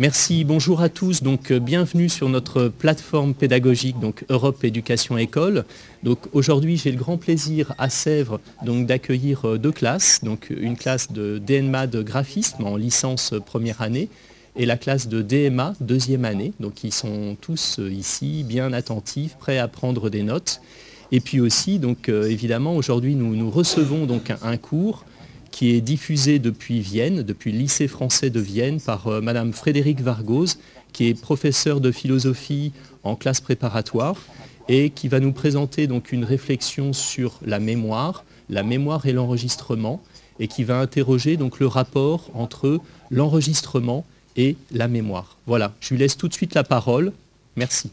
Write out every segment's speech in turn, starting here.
Merci, bonjour à tous. Donc, euh, bienvenue sur notre plateforme pédagogique, Europe Éducation École. Aujourd'hui, j'ai le grand plaisir à Sèvres d'accueillir euh, deux classes. Une classe de DNMA de graphisme en licence première année et la classe de DMA deuxième année. Donc, ils sont tous euh, ici, bien attentifs, prêts à prendre des notes. Et puis aussi, donc, évidemment, aujourd'hui, nous, nous recevons donc un cours qui est diffusé depuis Vienne, depuis le lycée français de Vienne, par euh, Madame Frédéric Vargose, qui est professeure de philosophie en classe préparatoire et qui va nous présenter donc une réflexion sur la mémoire, la mémoire et l'enregistrement, et qui va interroger donc le rapport entre l'enregistrement et la mémoire. Voilà, je lui laisse tout de suite la parole. Merci.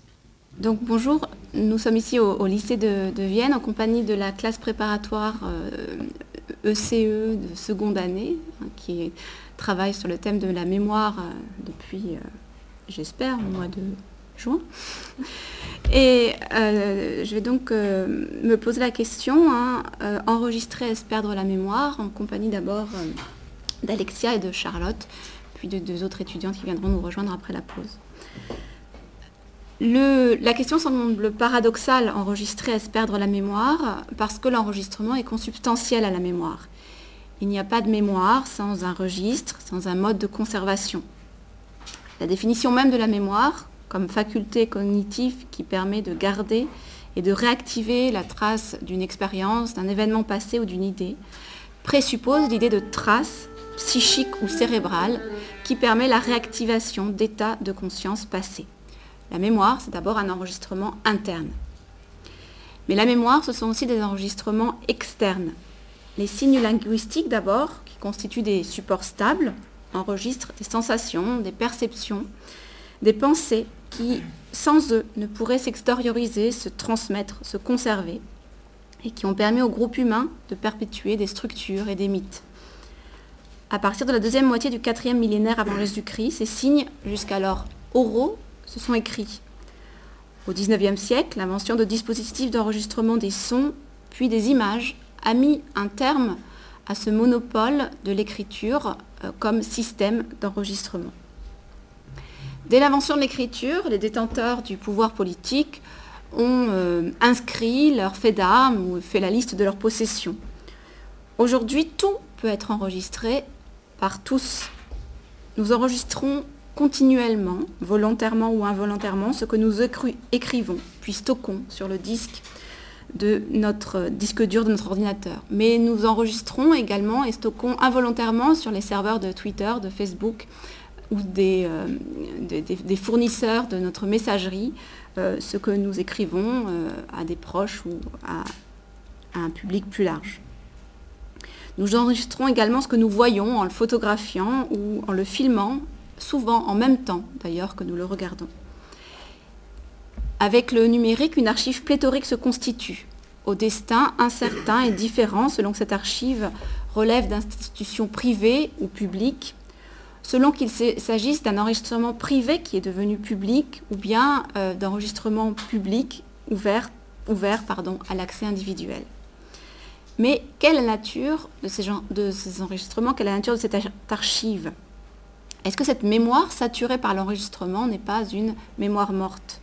Donc bonjour, nous sommes ici au, lycée de, Vienne en compagnie de la classe préparatoire euh, ECE e de seconde année, hein, qui travaille sur le thème de la mémoire euh, depuis, euh, j'espère, au mois de juin. Et euh, je vais donc me poser la question, hein, enregistrer est-ce perdre la mémoire, en compagnie d'abord d'Alexia et de Charlotte, puis de deux autres étudiantes qui viendront nous rejoindre après la pause la question semble paradoxale, enregistrer est-ce perdre la mémoire Parce que l'enregistrement est consubstantiel à la mémoire. Il n'y a pas de mémoire sans un registre, sans un mode de conservation. La définition même de la mémoire, comme faculté cognitive qui permet de garder et de réactiver la trace d'une expérience, d'un événement passé ou d'une idée, présuppose l'idée de trace psychique ou cérébrale qui permet la réactivation d'états de conscience passés. La mémoire, c'est d'abord un enregistrement interne. Mais la mémoire, ce sont aussi des enregistrements externes. Les signes linguistiques d'abord, qui constituent des supports stables, enregistrent des sensations, des perceptions, des pensées qui, sans eux, ne pourraient s'extérioriser, se transmettre, se conserver, et qui ont permis au groupe humain de perpétuer des structures et des mythes. À partir de la deuxième moitié du quatrième millénaire avant Jésus-Christ, ces signes, jusqu'alors oraux, se sont écrits. Au XIXe siècle, l'invention de dispositifs d'enregistrement des sons, puis des images, a mis un terme à ce monopole de l'écriture euh, comme système d'enregistrement. Dès l'invention de l'écriture, les détenteurs du pouvoir politique ont euh, inscrit leur fait d'armes ou fait la liste de leurs possessions. Aujourd'hui, tout peut être enregistré par tous. Nous enregistrons continuellement, volontairement ou involontairement, ce que nous écrivons, puis stockons sur le disque de notre disque dur de notre ordinateur. Mais nous enregistrons également et stockons involontairement sur les serveurs de Twitter, de Facebook ou des, euh, fournisseurs de notre messagerie euh, ce que nous écrivons euh, à des proches ou à un public plus large. Nous enregistrons également ce que nous voyons en le photographiant ou en le filmant souvent en même temps d'ailleurs que nous le regardons. Avec le numérique, une archive pléthorique se constitue, au destin incertain et différent selon que cette archive relève d'institutions privées ou publiques, selon qu'il s'agisse d'un enregistrement privé qui est devenu public ou bien euh, d'enregistrement public ouvert, à l'accès individuel. Mais quelle nature de ces, de ces enregistrements? Quelle est la nature de cette archive? Est-ce que cette mémoire saturée par l'enregistrement n'est pas une mémoire morte?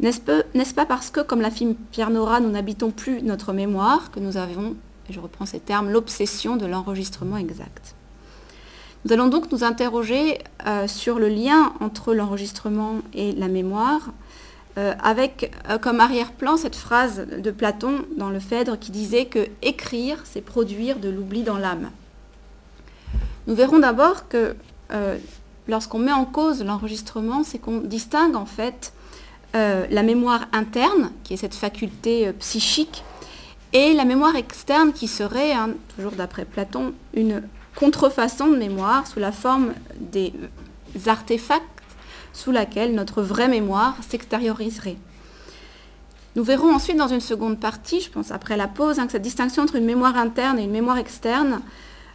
N'est-ce pas parce que, comme l'affirme Pierre Nora, nous n'habitons plus notre mémoire que nous avons, et je reprends ces termes, l'obsession de l'enregistrement exact? Nous allons donc nous interroger euh, sur le lien entre l'enregistrement et la mémoire, euh, avec euh, comme arrière-plan cette phrase de Platon dans le Phèdre qui disait que écrire, c'est produire de l'oubli dans l'âme. Nous verrons d'abord que euh, lorsqu'on met en cause l'enregistrement, c'est qu'on distingue en fait euh, la mémoire interne, qui est cette faculté euh, psychique, et la mémoire externe, qui serait, hein, toujours d'après Platon, une contrefaçon de mémoire sous la forme des artefacts sous laquelle notre vraie mémoire s'extérioriserait. Nous verrons ensuite dans une seconde partie, je pense après la pause, hein, que cette distinction entre une mémoire interne et une mémoire externe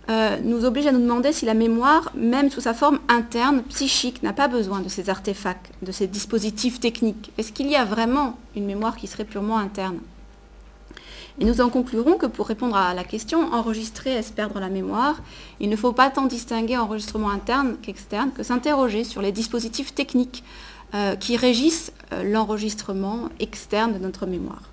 euh, nous oblige à nous demander si la mémoire, même sous sa forme interne, psychique, n'a pas besoin de ces artefacts, de ces dispositifs techniques. Est-ce qu'il y a vraiment une mémoire qui serait purement interne? Et nous en conclurons que pour répondre à la question enregistrer est-ce perdre la mémoire, il ne faut pas tant distinguer enregistrement interne qu'externe que s'interroger sur les dispositifs techniques euh, qui régissent euh, l'enregistrement externe de notre mémoire.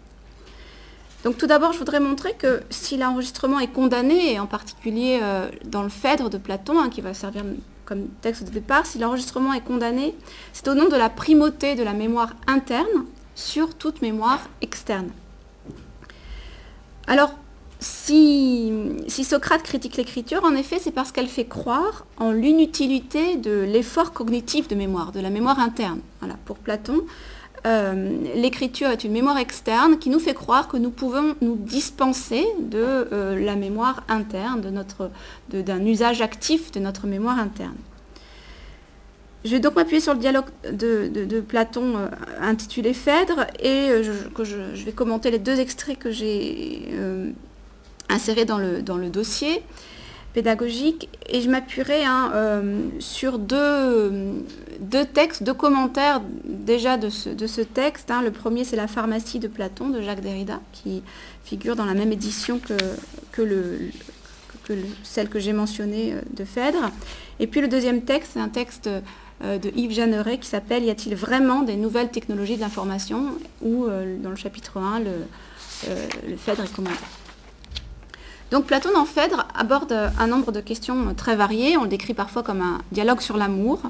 Donc tout d'abord, je voudrais montrer que si l'enregistrement est condamné, et en particulier euh, dans le Phèdre de Platon, hein, qui va servir comme texte de départ, si l'enregistrement est condamné, c'est au nom de la primauté de la mémoire interne sur toute mémoire externe. Alors, si, Socrate critique l'écriture, en effet, c'est parce qu'elle fait croire en l'inutilité de l'effort cognitif de mémoire, de la mémoire interne. Voilà, pour Platon, euh, l'écriture est une mémoire externe qui nous fait croire que nous pouvons nous dispenser de euh, la mémoire interne, d'un usage actif de notre mémoire interne. Je vais donc m'appuyer sur le dialogue de, Platon euh, intitulé Phèdre et euh, je, vais commenter les deux extraits que j'ai insérés dans le, dans le, dossier pédagogique et je m'appuierai hein, sur deux, deux, textes, deux commentaires déjà de ce, de ce texte. Hein. Le premier c'est La pharmacie de Platon de Jacques Derrida qui figure dans la même édition que, que, le, que celle que j'ai mentionnée de Phèdre. Et puis le deuxième texte, c'est un texte euh, de Yves Jeanneret qui s'appelle Y a-t-il vraiment des nouvelles technologies de l'information? où euh, dans le chapitre 1, le, euh, le Phèdre est commandé. Donc Platon dans Phèdre aborde un nombre de questions très variées, on le décrit parfois comme un dialogue sur l'amour,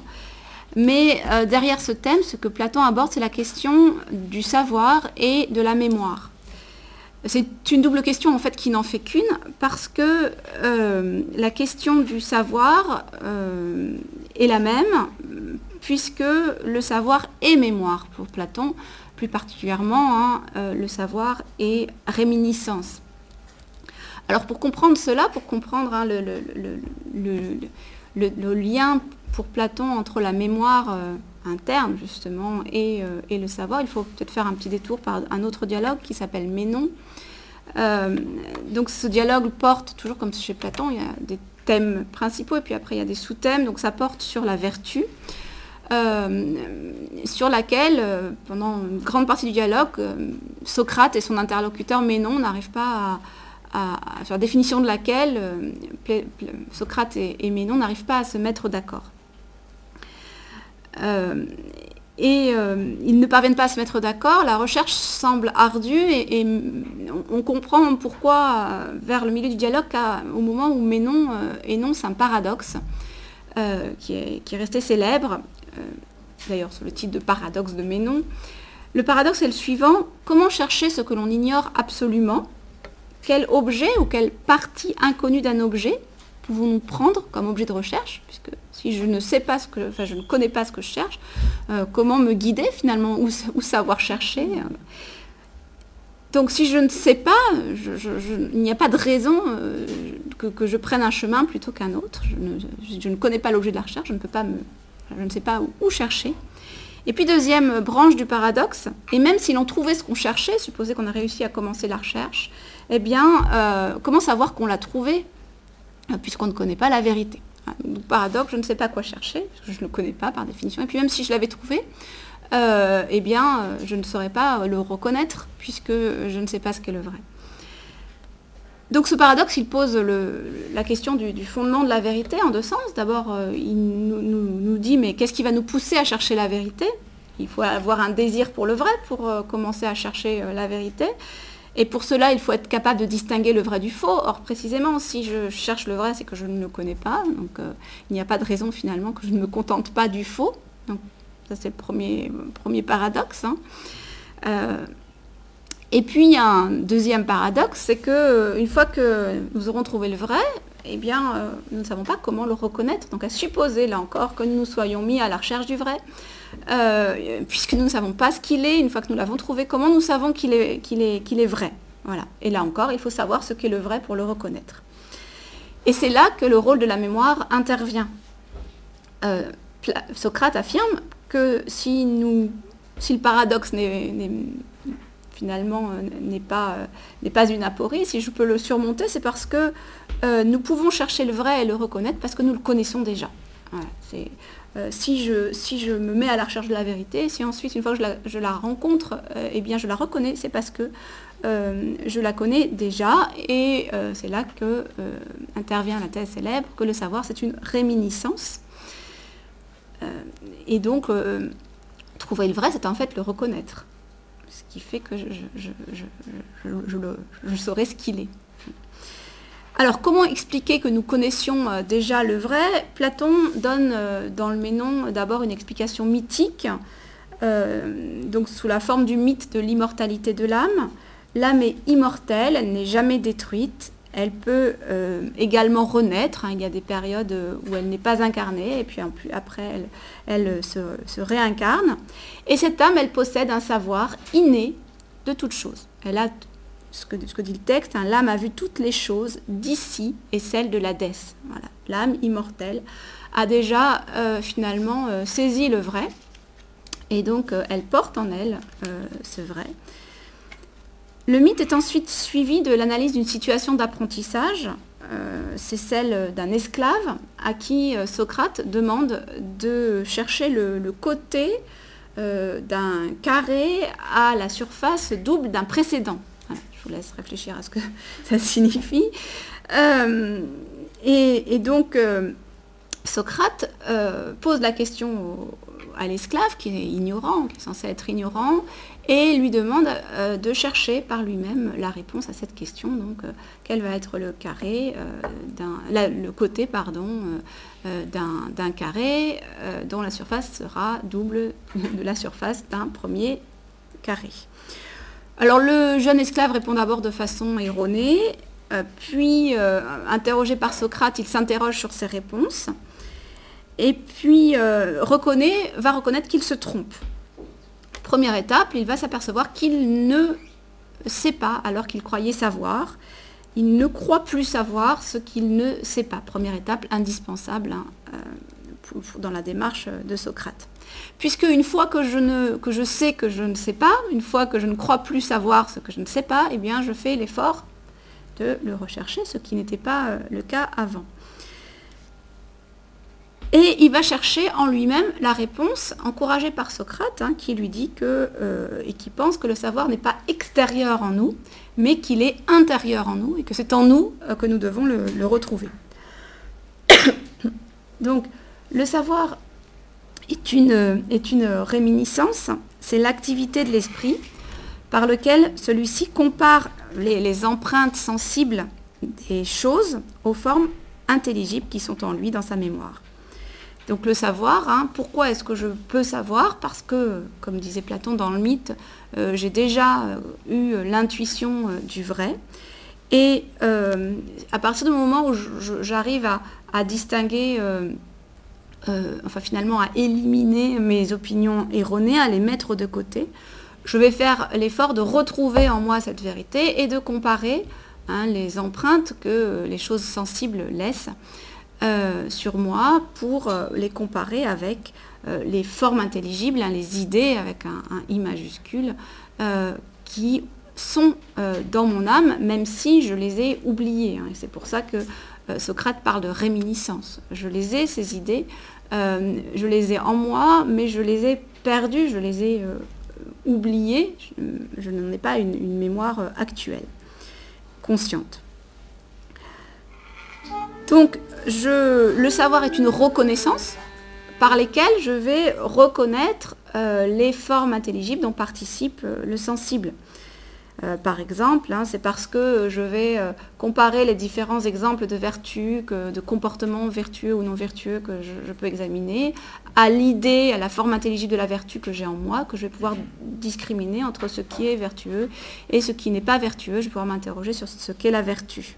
mais derrière ce thème, ce que Platon aborde, c'est la question du savoir et de la mémoire. C'est une double question en fait qui n'en fait qu'une parce que la question du savoir est la même, puisque le savoir est mémoire pour Platon, plus particulièrement hein, euh, le savoir est réminiscence. Alors pour comprendre cela, pour comprendre hein, le, lien pour Platon entre la mémoire euh, interne justement et, euh, et, le savoir, il faut peut-être faire un petit détour par un autre dialogue qui s'appelle Ménon. donc ce dialogue porte, toujours comme chez Platon, il y a des thèmes principaux et puis après il y a des sous-thèmes, donc ça porte sur la vertu. Euh, sur laquelle, euh, pendant une grande partie du dialogue, euh, Socrate et son interlocuteur Ménon n'arrivent pas faire la définition de laquelle Socrate et, Ménon n'arrivent pas à se mettre d'accord. et ils ne parviennent pas à se mettre d'accord, la recherche semble ardue et, on, comprend pourquoi vers le milieu du dialogue, au moment où Ménon énonce un paradoxe qui, est, qui, est, resté célèbre, euh, d'ailleurs sous le titre de paradoxe de Ménon. Le paradoxe est le suivant, comment chercher ce que l'on ignore absolument? Quel objet ou quelle partie inconnue d'un objet pouvons-nous prendre comme objet de recherche Puisque si je ne sais pas ce que, enfin je ne connais pas ce que je cherche, euh, comment me guider finalement, où, savoir chercher donc si je ne sais pas, il n'y a pas de raison euh, que, je prenne un chemin plutôt qu'un autre. Je ne, connais pas l'objet de la recherche, je ne peux pas je ne sais pas où chercher. Et puis deuxième branche du paradoxe, et même si l'on trouvait ce qu'on cherchait, supposé qu'on a réussi à commencer la recherche, eh bien, euh, comment savoir qu'on l'a trouvé, euh, puisqu'on ne connaît pas la vérité Donc paradoxe, je ne sais pas quoi chercher, je ne le connais pas par définition, et puis même si je l'avais trouvé, euh, eh bien, je ne saurais pas le reconnaître, puisque je ne sais pas ce qu'est le vrai. Donc ce paradoxe, il pose la question du, fondement de la vérité en deux sens. D'abord, il nous, dit, mais qu'est-ce qui va nous pousser à chercher la vérité? Il faut avoir un désir pour le vrai pour commencer à chercher la vérité. Et pour cela, il faut être capable de distinguer le vrai du faux. Or, précisément, si je cherche le vrai, c'est que je ne le connais pas. Donc, il n'y a pas de raison finalement que je ne me contente pas du faux. Donc, ça, c'est le premier, paradoxe. Hein. Et puis, il y a un deuxième paradoxe, c'est que euh, une fois que nous aurons trouvé le vrai, eh bien, euh, nous ne savons pas comment le reconnaître. Donc, à supposer, là encore, que nous soyons mis à la recherche du vrai, euh, puisque nous ne savons pas ce qu'il est, une fois que nous l'avons trouvé, comment nous savons qu'il est, vrai? Voilà. Et là encore, il faut savoir ce qu'est le vrai pour le reconnaître. Et c'est là que le rôle de la mémoire intervient. Socrate affirme que si, le paradoxe n'est finalement euh, n'est pas, euh, une aporie, si je peux le surmonter, c'est parce que euh, nous pouvons chercher le vrai et le reconnaître parce que nous le connaissons déjà. Si, je, si je me mets à la recherche de la vérité, si ensuite, une fois que je la, rencontre, eh bien, je la reconnais, c'est parce que je la connais déjà et c'est là que intervient la thèse célèbre que le savoir c'est une réminiscence. Et donc trouver le vrai c'est en fait le reconnaître. Qui fait que je, je, saurais ce qu'il est. Alors, comment expliquer que nous connaissions euh, déjà le vrai? Platon donne euh, dans le Ménon d'abord une explication mythique, euh, donc sous la forme du mythe de l'immortalité de l'âme. L'âme est immortelle, elle n'est jamais détruite, elle peut également renaître. Hein. il y a des périodes où elle n'est pas incarnée et puis après elle, se, réincarne. Et cette âme, elle possède un savoir inné de toutes choses. Elle a ce que, dit le texte, hein, l'âme a vu toutes les choses d'ici et celles de l'Hadès. L'âme immortelle a déjà euh, finalement euh, saisi le vrai et donc elle porte en elle ce vrai. Le mythe est ensuite suivi de l'analyse d'une situation d'apprentissage. Euh, c'est celle d'un esclave à qui euh, Socrate demande de chercher le, côté euh, d'un carré à la surface double d'un précédent. Je vous laisse réfléchir à ce que ça signifie. Et, donc, Socrate pose la question à l'esclave qui est ignorant, qui est censé être ignorant, et lui demande euh, de chercher par lui-même la réponse à cette question. Donc, euh, quel va être le carré euh, le côté pardon d'un carré dont la surface sera double de la surface d'un premier carré. Alors le jeune esclave répond d'abord de façon erronée, puis interrogé par Socrate, il s'interroge sur ses réponses, et puis reconnaît, va reconnaître qu'il se trompe. Première étape, il va s'apercevoir qu'il ne sait pas alors qu'il croyait savoir. Il ne croit plus savoir ce qu'il ne sait pas. Première étape indispensable hein, euh, dans la démarche de Socrate. Puisque une fois que je, sais que je ne sais pas, une fois que je ne crois plus savoir ce que je ne sais pas, eh bien je fais l'effort de le rechercher, ce qui n'était pas euh, le cas avant. Et il va chercher en lui-même la réponse, encouragé par Socrate, hein, qui lui dit que, euh, et qui pense que le savoir n'est pas extérieur en nous, mais qu'il est intérieur en nous, et que c'est en nous euh, que nous devons le, retrouver. Donc, le savoir est une, est une réminiscence, c'est l'activité de l'esprit par lequel celui-ci compare les empreintes sensibles des choses aux formes intelligibles qui sont en lui dans sa mémoire. Donc le savoir, hein, pourquoi est-ce que je peux savoir? Parce que, comme disait Platon dans le mythe, euh, j'ai déjà euh, eu l'intuition euh, du vrai. Et à partir du moment où j'arrive à, distinguer, enfin finalement à éliminer mes opinions erronées, à les mettre de côté, je vais faire l'effort de retrouver en moi cette vérité et de comparer hein, les empreintes que les choses sensibles laissent. Euh, sur moi pour euh, les comparer avec euh, les formes intelligibles, hein, les idées avec un, I majuscule, qui sont dans mon âme, même si je les ai oubliées. Hein. c'est pour ça que Socrate parle de réminiscence. Je les ai, ces idées, je les ai en moi, mais je les ai perdues, je les ai oubliées. Je, n'en ai pas une mémoire actuelle, consciente. Donc, le savoir est une reconnaissance par lesquelles je vais reconnaître euh, les formes intelligibles dont participe euh, le sensible. Euh, par exemple, hein, c'est parce que je vais comparer les différents exemples de vertus, de comportements vertueux ou non vertueux que je, peux examiner, à l'idée, à la forme intelligible de la vertu que j'ai en moi, que je vais pouvoir discriminer entre ce qui est vertueux et ce qui n'est pas vertueux. Je vais pouvoir m'interroger sur ce qu'est la vertu.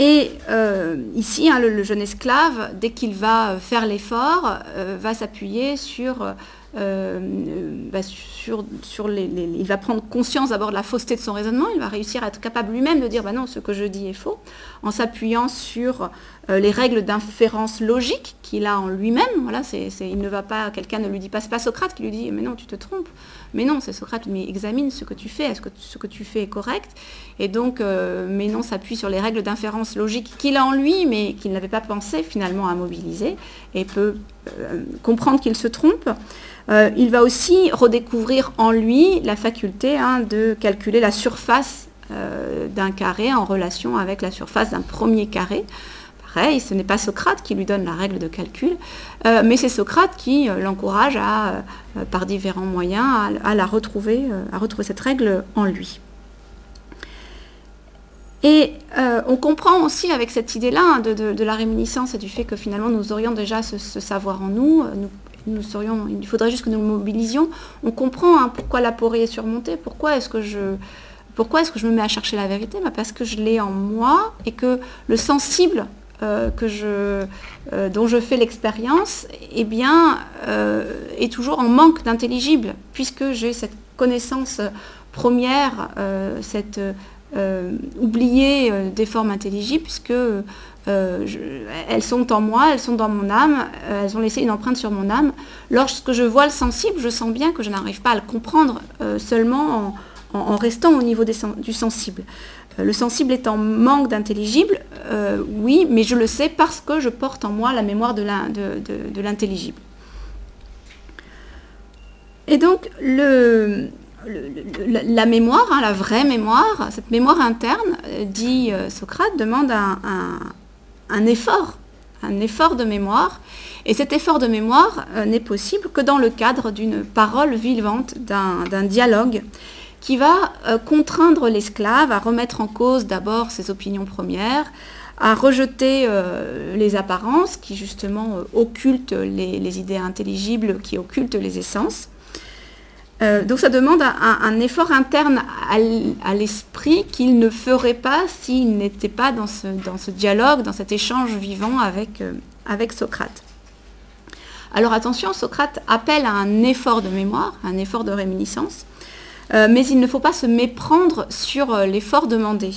Et euh, ici, hein, le, jeune esclave, dès qu'il va euh, faire l'effort, euh, va s'appuyer sur bah, sur, il va prendre conscience d'abord de la fausseté de son raisonnement, il va réussir à être capable lui-même de dire bah non, ce que je dis est faux, en s'appuyant sur les règles d'inférence logique qu'il a en lui-même. Voilà, il ne va pas, quelqu'un ne lui dit pas, c'est pas Socrate qui lui dit mais non, tu te trompes. Mais non, c'est Socrate qui examine ce que tu fais, est-ce que ce que tu fais est correct? Et donc, mais non s'appuie sur les règles d'inférence logique qu'il a en lui, mais qu'il n'avait pas pensé finalement à mobiliser, et peut comprendre qu'il se trompe. Euh, il va aussi redécouvrir en lui la faculté hein, de calculer la surface euh, d'un carré en relation avec la surface d'un premier carré. Pareil, ce n'est pas Socrate qui lui donne la règle de calcul, euh, mais c'est Socrate qui l'encourage par différents moyens à, la retrouver, à retrouver cette règle en lui. Et on comprend aussi avec cette idée-là hein, de, la réminiscence et du fait que finalement nous aurions déjà ce, savoir en nous il faudrait juste que nous le mobilisions. On comprend hein, pourquoi la porée est surmontée, pourquoi est-ce que je, pourquoi est-ce que je me mets à chercher la vérité bah, Parce que je l'ai en moi et que le sensible euh, que je, euh, dont je fais l'expérience eh euh, est toujours en manque d'intelligible, puisque j'ai cette connaissance première, cette oubliée des formes intelligibles, puisque euh, elles sont en moi, elles sont dans mon âme, euh, elles ont laissé une empreinte sur mon âme. Lorsque je vois le sensible, je sens bien que je n'arrive pas à le comprendre euh, seulement en, restant au niveau du sensible. le sensible est en manque d'intelligible, oui, mais je le sais parce que je porte en moi la mémoire de l'intelligible. Et donc, la mémoire, hein, la vraie mémoire, cette mémoire interne, dit Socrate, demande un, effort, un effort de mémoire. Et cet effort de mémoire euh, n'est possible que dans le cadre d'une parole vivante, d'un dialogue qui va euh, contraindre l'esclave à remettre en cause d'abord ses opinions premières, à rejeter euh, les apparences qui justement occultent les, idées intelligibles, qui occultent les essences, euh, donc ça demande un, effort interne à, l'esprit qu'il ne ferait pas s'il n'était pas dans ce, dialogue, dans cet échange vivant avec, euh, avec Socrate. Alors attention, Socrate appelle à un effort de mémoire, un effort de réminiscence, euh, mais il ne faut pas se méprendre sur l'effort demandé.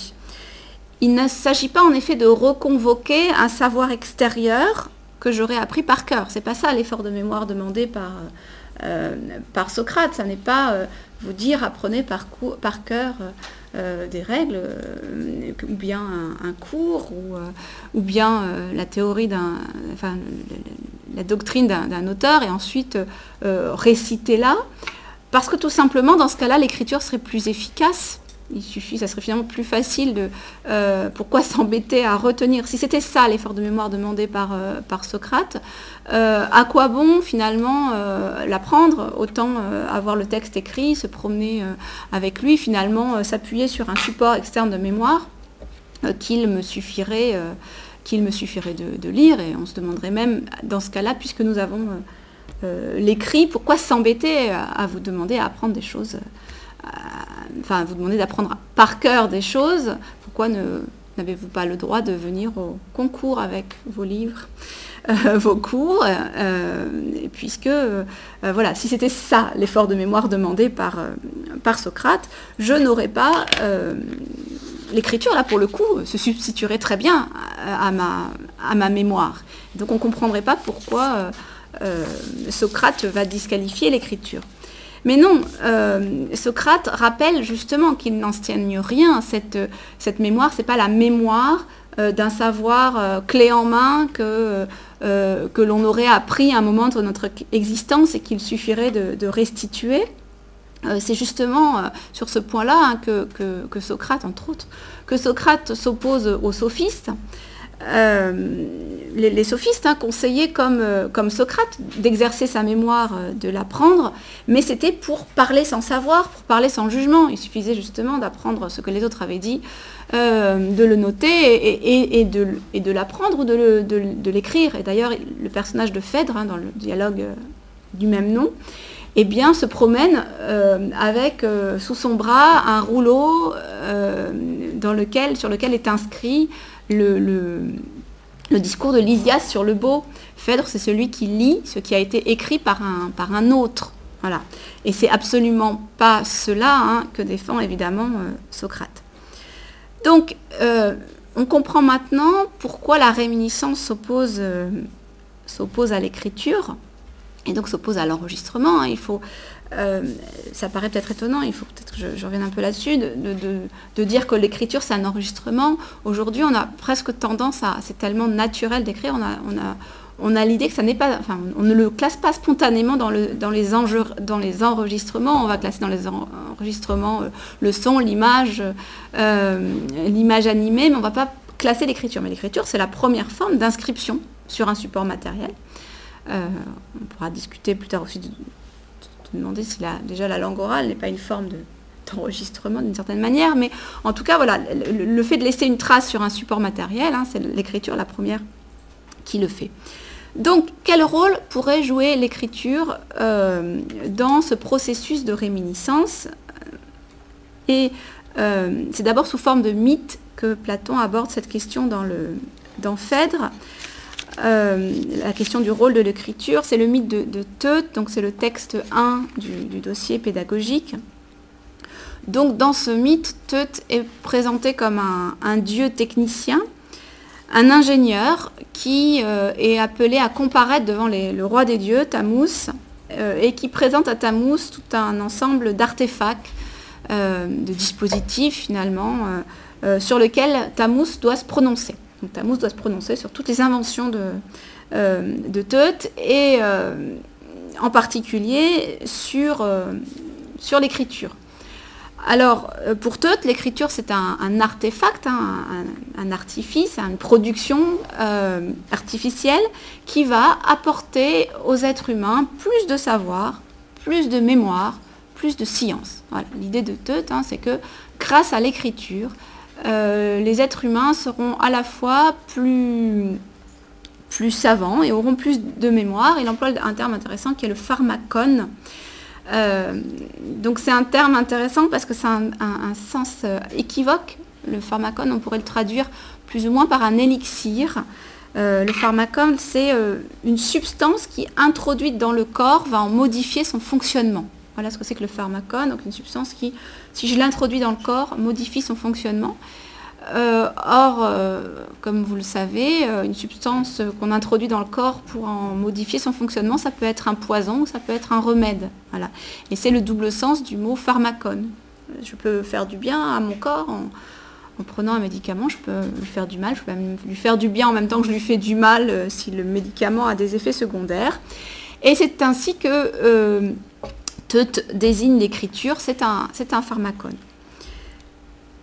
Il ne s'agit pas en effet de reconvoquer un savoir extérieur que j'aurais appris par cœur. C'est pas ça l'effort de mémoire demandé par, euh, par Socrate. Ça n'est pas euh, vous dire apprenez par, cœur euh, des règles, ou bien un, cours, ou, bien la théorie d'un, enfin, la doctrine d'un auteur, et ensuite réciter là. Parce que tout simplement, dans ce cas-là, l'écriture serait plus efficace il suffit, ça serait finalement plus facile de euh, pourquoi s'embêter à retenir. Si c'était ça l'effort de mémoire demandé par, euh, Socrate, euh, à quoi bon finalement l'apprendre? Autant avoir le texte écrit, se promener avec lui, finalement s'appuyer sur un support externe de mémoire qu'il me suffirait, qu'il me suffirait de, lire. Et on se demanderait même dans ce cas-là, puisque nous avons l'écrit, pourquoi s'embêter à, vous demander à apprendre des choses enfin, vous demandez d'apprendre par cœur des choses, pourquoi n'avez-vous pas le droit de venir au concours avec vos livres, euh, vos cours, euh, puisque, euh, voilà, si c'était ça l'effort de mémoire demandé par, par Socrate, je n'aurais pas... L'écriture, là, pour le coup, se substituerait très bien à ma, à ma mémoire. Donc on ne comprendrait pas pourquoi Socrate va disqualifier l'écriture. Mais non, euh, Socrate rappelle justement qu'il n'enseigne rien. Cette, mémoire, ce n'est pas la mémoire euh, d'un savoir euh, clé en main que, l'on aurait appris à un moment de notre existence et qu'il suffirait de, restituer. C'est justement sur ce point-là hein, que, que, Socrate, entre autres, que Socrate s'oppose aux sophistes. Euh, les, sophistes hein, conseillaient comme, euh, comme Socrate d'exercer sa mémoire, euh, de l'apprendre, mais c'était pour parler sans savoir, pour parler sans jugement. Il suffisait justement d'apprendre ce que les autres avaient dit, de le noter et, de, et de l'apprendre ou de, l'écrire. Et d'ailleurs, le personnage de Phèdre, hein, dans le dialogue du même nom, eh bien, se promène avec sous son bras un rouleau lequel, sur lequel est inscrit le, discours de Lysias sur le beau. Phèdre, c'est celui qui lit ce qui a été écrit par un, autre. Voilà. Et c'est absolument pas cela hein, que défend évidemment euh, Socrate. Donc, euh, on comprend maintenant pourquoi la réminiscence euh, s'oppose à l'écriture et donc s'oppose à l'enregistrement. Hein. Il faut, ça paraît peut-être étonnant, il faut peut-être que je, revienne un peu là-dessus, de, dire que l'écriture c'est un enregistrement. Aujourd'hui, on a presque tendance à, c'est tellement naturel d'écrire, on a, on a, on a l'idée que ça n'est pas, enfin, on ne le classe pas spontanément dans, le, dans, les, dans les enregistrements. On va classer dans les enregistrements euh, le son, l'image, euh, l'image animée, mais on ne va pas classer l'écriture. Mais l'écriture, c'est la première forme d'inscription sur un support matériel. Euh, on pourra discuter plus tard aussi de, demander si déjà la langue orale n'est pas une forme d'enregistrement d'une certaine manière, mais en tout cas, voilà, le, fait de laisser une trace sur un support matériel, hein, c'est l'écriture la première qui le fait. Donc, quel rôle pourrait jouer l'écriture euh, dans ce processus de réminiscence? Et euh, c'est d'abord sous forme de mythe que Platon aborde cette question dans, Phèdre. Euh, la question du rôle de l'écriture, c'est le mythe de, de Teut, donc c'est le texte 1 du, dossier pédagogique. Donc dans ce mythe, Teut est présenté comme un dieu technicien un ingénieur qui euh, est appelé à comparaître devant le roi des dieux, Tammuz, euh, et qui présente à Tammuz tout un ensemble d'artefacts, de dispositifs finalement, sur lesquels Tammuz doit se prononcer. Donc doit se prononcer sur toutes les inventions de, Teut et en particulier sur, sur l'écriture. Alors, euh, pour Teut, l'écriture, c'est un, artefact, hein, un, artifice, une production euh, artificielle qui va apporter aux êtres humains plus de savoir, plus de mémoire, plus de science. L'idée de Teut, hein, c'est que grâce à l'écriture, euh, les êtres humains seront à la fois plus, savants et auront plus de mémoire. Il emploie un terme intéressant qui est le pharmacone. Euh, c'est un terme intéressant parce que c'est un, sens euh, équivoque. Le pharmacone, on pourrait le traduire plus ou moins par un élixir. Le pharmacone, c'est une substance qui, introduite dans le corps, va en modifier son fonctionnement. Voilà ce que c'est que le pharmacone, donc une substance qui, si je l'introduis dans le corps, modifie son fonctionnement. Euh, or, euh, comme vous le savez, euh, une substance qu'on introduit dans le corps pour en modifier son fonctionnement, ça peut être un poison ça peut être un remède. Voilà. Et c'est le double sens du mot pharmacone. Je peux faire du bien à mon corps en, prenant un médicament, je peux lui faire du mal, je peux même lui faire du bien en même temps que je lui fais du mal si le médicament a des effets secondaires. Et c'est ainsi que Teut désigne l'écriture, c'est un, pharmacone.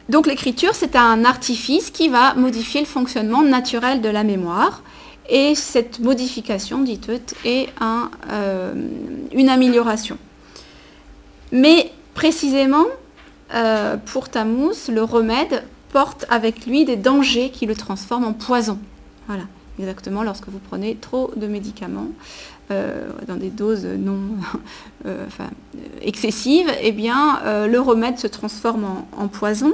Donc l'écriture, c'est un artifice qui va modifier le fonctionnement naturel de la mémoire. Et cette modification, dit est euh, une amélioration. Mais précisément, euh, pour Tammuz, le remède porte avec lui des dangers qui le transforment en poison. Voilà, exactement lorsque vous prenez trop de médicaments euh, dans des doses non excessives, eh bien, le remède se transforme en poison.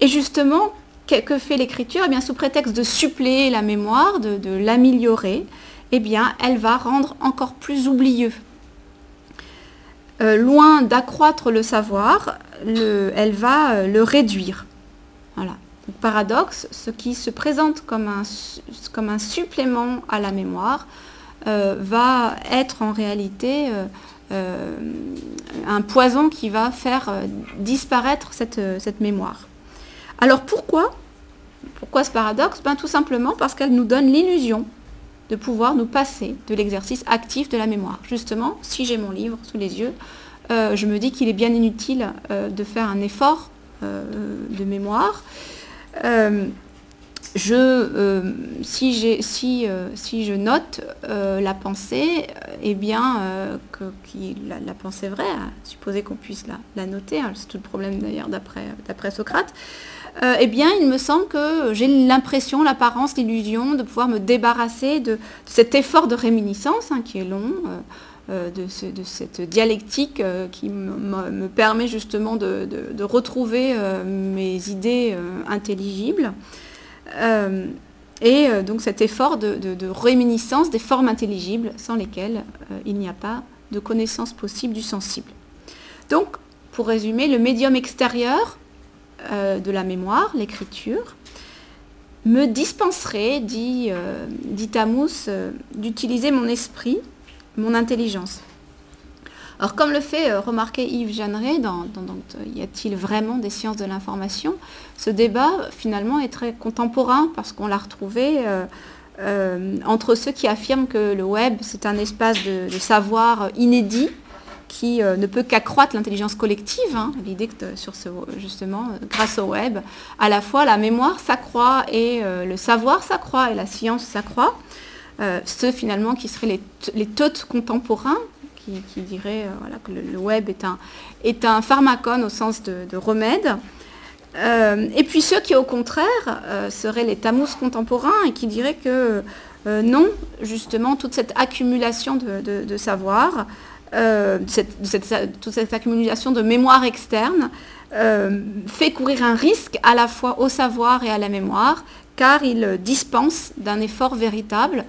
Et justement, que, fait l'écriture? Eh Sous prétexte de suppléer la mémoire, de, l'améliorer, eh bien, elle va rendre encore plus oublieux. Euh, loin d'accroître le savoir, elle va euh, le réduire. Voilà. Paradoxe, ce qui se présente comme un, supplément à la mémoire euh, va être en réalité un poison qui va faire disparaître cette, mémoire. Alors pourquoi Pourquoi ce paradoxe? Ben, Tout simplement parce qu'elle nous donne l'illusion de pouvoir nous passer de l'exercice actif de la mémoire. Justement, si j'ai mon livre sous les yeux, euh, je me dis qu'il est bien inutile euh, de faire un effort euh, de mémoire. Je, si, si, si, je note la pensée, eh bien, que, la, pensée vraie, à supposer qu'on puisse la, noter, hein, c'est tout le problème d'ailleurs d'après Socrate, euh, eh bien, il me semble que j'ai l'impression, l'apparence, l'illusion de pouvoir me débarrasser de, cet effort de réminiscence hein, qui est long, euh, euh, de, cette dialectique qui me permet justement de, et donc cet effort de, réminiscence des formes intelligibles sans lesquelles il n'y a pas de connaissance possible du sensible. Donc, pour résumer, le médium extérieur de la mémoire, l'écriture, me dispenserait, dit, dit Tamus, d'utiliser mon esprit, mon intelligence. Alors comme le fait euh, remarquer Yves Jeanneret dans, euh, Y a-t-il vraiment des sciences de l'information Ce débat finalement est très contemporain parce qu'on l'a retrouvé euh, entre ceux qui affirment que le web c'est un espace de, savoir inédit qui ne peut qu'accroître l'intelligence collective. Hein. L'idée que sur ce, justement, grâce au web, à la fois la mémoire s'accroît et le savoir s'accroît et la science s'accroît. Ceux finalement qui seraient les, les contemporains qui, dirait euh, que le, web est un, est un pharmacone au sens de, remède. Euh, et puis ceux qui, au contraire, euh, seraient les tamous contemporains et qui diraient que non, justement, toute cette accumulation de, savoir, toute cette accumulation de mémoire externe, fait courir un risque à la fois au savoir et à la mémoire, car il dispense d'un effort véritable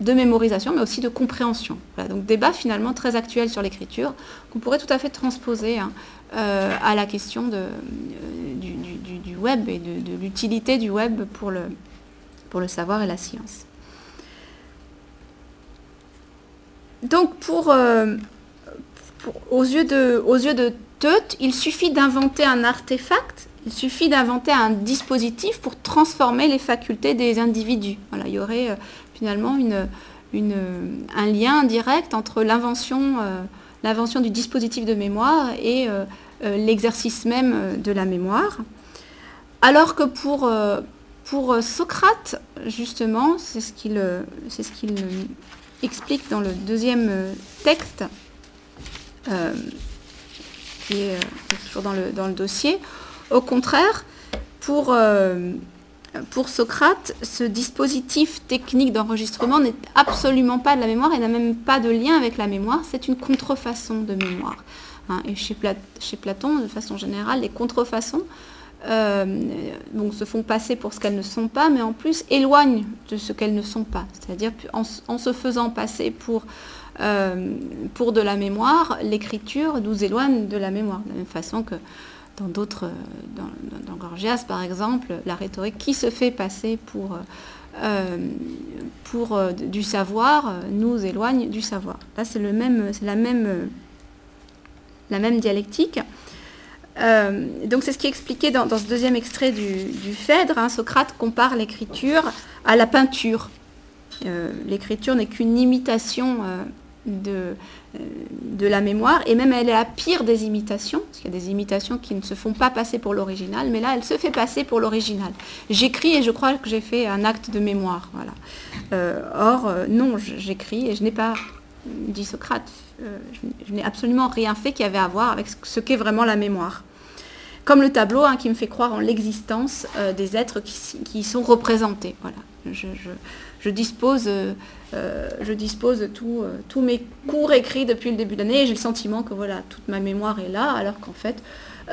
de mémorisation, mais aussi de compréhension. donc débat finalement très actuel sur l'écriture, qu'on pourrait tout à fait transposer hein, euh, à la question euh, du, web et de, l'utilité du web pour le, savoir et la science. Donc pour, euh, aux, yeux de, aux de il suffit d'inventer un artefact, il suffit d'inventer un dispositif pour transformer les facultés des individus. Finalement une, un lien direct entre l'invention, euh, l'invention du dispositif de mémoire et euh, euh, l'exercice même de la mémoire. Alors que pour, pour Socrate, justement, c'est ce qu'il ce qu'il explique dans le deuxième texte, qui est toujours dans le, dans le dossier, au contraire, pour pour Socrate, ce dispositif technique d'enregistrement n'est absolument pas de la mémoire et n'a même pas de lien avec la mémoire, c'est une contrefaçon de mémoire. Hein. et chez, Platon, de façon générale, les contrefaçons euh, se font passer pour ce qu'elles ne sont pas, mais en plus éloignent de ce qu'elles ne sont pas. C'est-à-dire en, se faisant passer pour, euh, pour de la mémoire, l'écriture nous éloigne de la mémoire, de la même façon que dans d'autres, euh, dans, Gorgias par exemple, la rhétorique qui se fait passer pour, euh, pour euh, du savoir nous éloigne du savoir. Là, c'est, le même, c'est la, même, la même dialectique. donc c'est ce qui est expliqué dans, ce deuxième extrait du, Phèdre. Hein. Socrate compare l'écriture à la peinture. l'écriture n'est qu'une imitation de, de la mémoire, et même elle est la pire des imitations, parce qu'il y a des imitations qui ne se font pas passer pour l'original, mais là, elle se fait passer pour l'original. J'écris et je crois que j'ai fait un acte de mémoire. Voilà. Euh, or, euh, non, j'écris et je n'ai pas, dit Socrate, euh, je, n'ai absolument rien fait qui avait à voir avec ce qu'est vraiment la mémoire. Comme le tableau hein, qui me fait croire en l'existence des êtres qui, sont représentés. Voilà. je dispose euh, je dispose de euh, tous mes cours écrits depuis le début de l'année et j'ai le sentiment que voilà, toute ma mémoire est là, alors qu'en fait,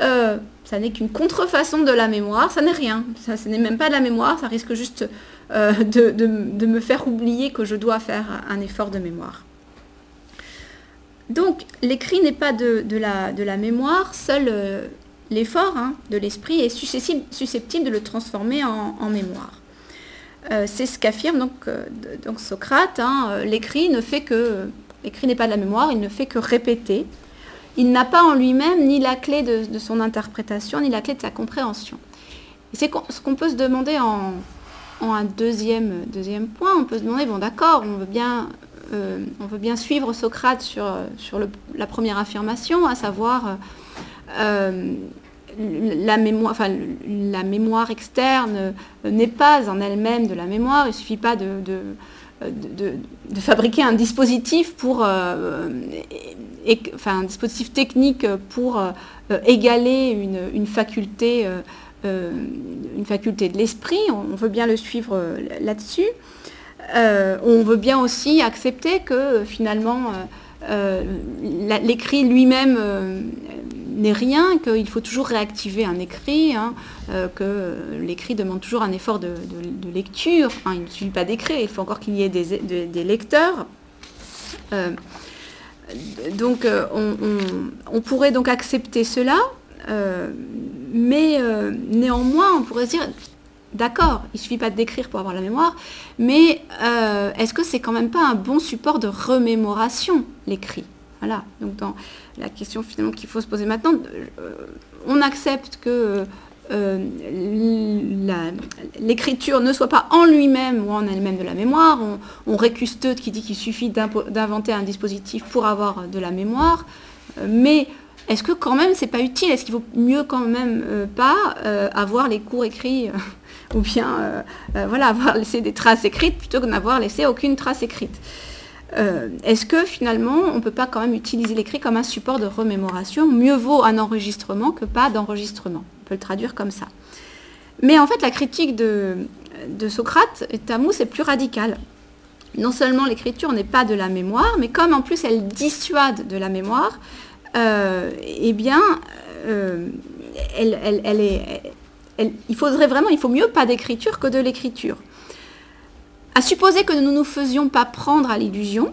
euh, ça n'est qu'une contrefaçon de la mémoire, ça n'est rien, ça, n'est même pas de la mémoire, ça risque juste de, me faire oublier que je dois faire un effort de mémoire. Donc l'écrit n'est pas de, la, de, la, mémoire, seul l'effort hein, de l'esprit est susceptible, de le transformer en mémoire. Euh, c'est ce qu'affirme donc, euh, Socrate. Hein, euh, l'écrit ne fait que, l'écrit n'est pas de la mémoire, il ne fait que répéter. Il n'a pas en lui-même ni la clé de, son interprétation, ni la clé de sa compréhension. C'est ce qu'on peut se demander en, un deuxième, point. On peut se demander, bon d'accord, on veut bien, suivre Socrate sur la première affirmation, à savoir la mémoire, enfin, la mémoire externe n'est pas en elle-même de la mémoire. Il ne suffit pas de, de, fabriquer un dispositif pour, euh, enfin, un dispositif technique pour euh, égaler une, faculté, euh, une faculté de l'esprit. On, veut bien le suivre là-dessus. on veut bien aussi accepter que finalement l'écrit lui-même n'est rien, qu'il faut toujours réactiver un écrit, hein, que l'écrit demande toujours un effort de, lecture. Hein. il ne suffit pas d'écrire, il faut encore qu'il y ait des, lecteurs. donc on, pourrait donc accepter cela, mais néanmoins on pourrait se dire D'accord, il ne suffit pas décrire pour avoir la mémoire, mais euh, est-ce que c'est quand même pas un bon support de remémoration, l'écrit? La question finalement qu'il faut se poser maintenant, euh, on accepte que euh, l'écriture ne soit pas en lui-même ou en elle-même de la mémoire. On, on qui dit qu'il suffit d'inventer un dispositif pour avoir de la mémoire, mais est-ce que quand même c'est pas utile? Est-ce qu'il vaut mieux quand même pas avoir les cours écrits ou bien euh, euh, voilà, avoir laissé des traces écrites plutôt que n'avoir laissé aucune trace écrite? Euh, est-ce que finalement on ne peut pas quand même utiliser l'écrit comme un support de remémoration? Mieux vaut un enregistrement que pas d'enregistrement. On peut le traduire comme ça. Mais en fait, la critique de, Socrate, Tamou, c'est plus radical. Non seulement l'écriture n'est pas de la mémoire, mais comme en plus elle dissuade de la mémoire, eh bien, est, il faudrait vraiment, il faut mieux pas d'écriture que de l'écriture. À supposer que nous ne nous faisions pas prendre à l'illusion,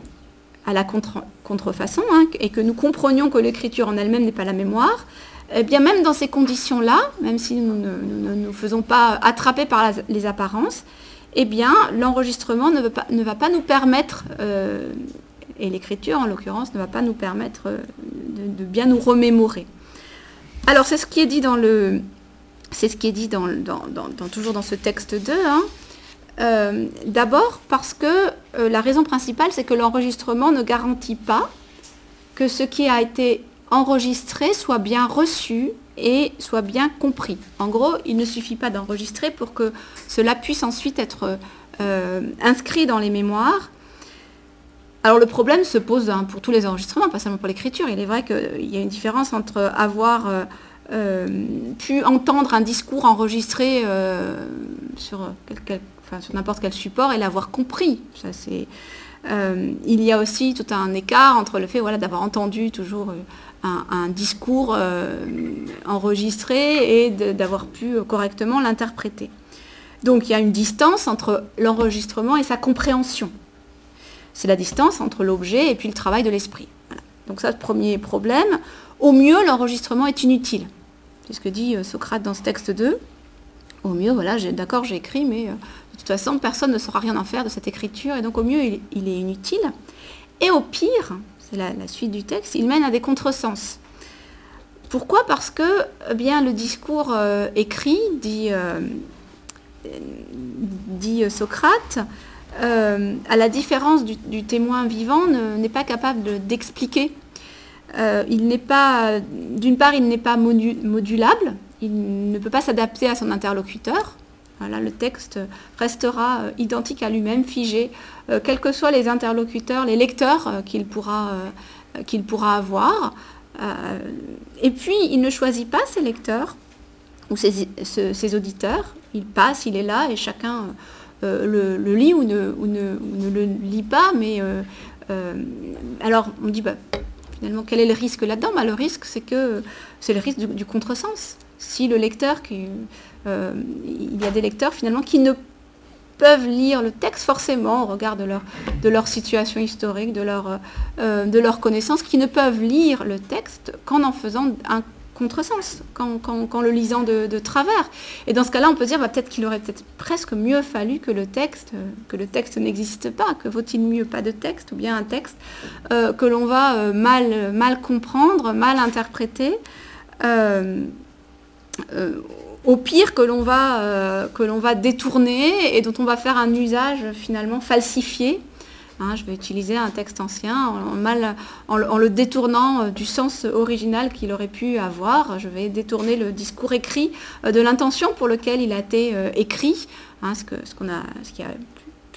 à la contrefaçon, hein, et que nous comprenions que l'écriture en elle-même n'est pas la mémoire, eh bien même dans ces conditions-là, même si nous ne nous faisons pas attraper par les apparences, eh bien l'enregistrement ne, va pas nous permettre, euh, et l'écriture en l'occurrence ne va pas nous permettre euh, de, bien nous remémorer. Alors c'est ce qui est dit dans le, c'est ce qui est dit dans, toujours dans ce texte 2. Hein. Euh, d'abord parce que euh, la raison principale, c'est que l'enregistrement ne garantit pas que ce qui a été enregistré soit bien reçu et soit bien compris. En gros, il ne suffit pas d'enregistrer pour que cela puisse ensuite être euh, inscrit dans les mémoires. Alors le problème se pose hein, pour tous les enregistrements, pas seulement pour l'écriture. Il est vrai qu'il y a une différence entre avoir pu entendre un discours enregistré sur, n'importe quel support et l'avoir compris. Ça, euh, il y a aussi tout un écart entre le fait voilà, d'avoir entendu toujours un, discours enregistré et d'avoir pu correctement l'interpréter. Donc il y a une distance entre l'enregistrement et sa compréhension. C'est la distance entre l'objet et puis le travail de l'esprit. Donc ça, premier problème. Au mieux, l'enregistrement est inutile. C'est ce que dit euh, Socrate dans ce texte 2. Au mieux, voilà, d'accord, j'ai écrit, mais euh, de toute façon, personne ne saura rien en faire de cette écriture, et donc au mieux, il, est inutile. Et au pire, c'est la, suite du texte, il mène à des contresens. Pourquoi? Parce que eh bien, le discours euh, écrit, dit, dit Socrate, à la différence du, témoin vivant, n'est pas capable d'expliquer euh, il n'est pas, d'une part, il n'est pas modulable, il ne peut pas s'adapter à son interlocuteur. Le texte restera euh, identique à lui-même, figé, euh, quels que soient les interlocuteurs, les lecteurs qu'il pourra, qu'il pourra avoir. et puis, il ne choisit pas ses lecteurs ou ses, auditeurs. Il passe, il est là, et chacun le, lit ou ne, le lit pas. Mais alors, on dit, bah, Finalement, quel est le risque là-dedans? Bah, Le risque, c'est que c'est le risque du, contresens. Si le lecteur, euh, il y a des lecteurs finalement qui ne peuvent lire le texte forcément au regard de leur, de leur situation historique, de leur, euh, de leur connaissance, qui ne peuvent lire le texte qu'en en faisant un contresens, qu'en, le lisant de, travers. Et dans ce cas-là, on peut dire bah, peut-être qu'il aurait peut-être presque mieux fallu que le texte, euh, que le texte n'existe pas, que vaut-il mieux pas de texte ou bien un texte euh, que l'on va euh, mal, mal comprendre, mal interpréter. Au pire que l'on va, l'on va détourner et dont on va faire un usage finalement falsifié Hein, je vais utiliser un texte ancien en, le détournant euh, du sens original qu'il aurait pu avoir. Je vais détourner le discours écrit euh, de l'intention pour lequel il a été euh, écrit. Hein, ce, a, ce a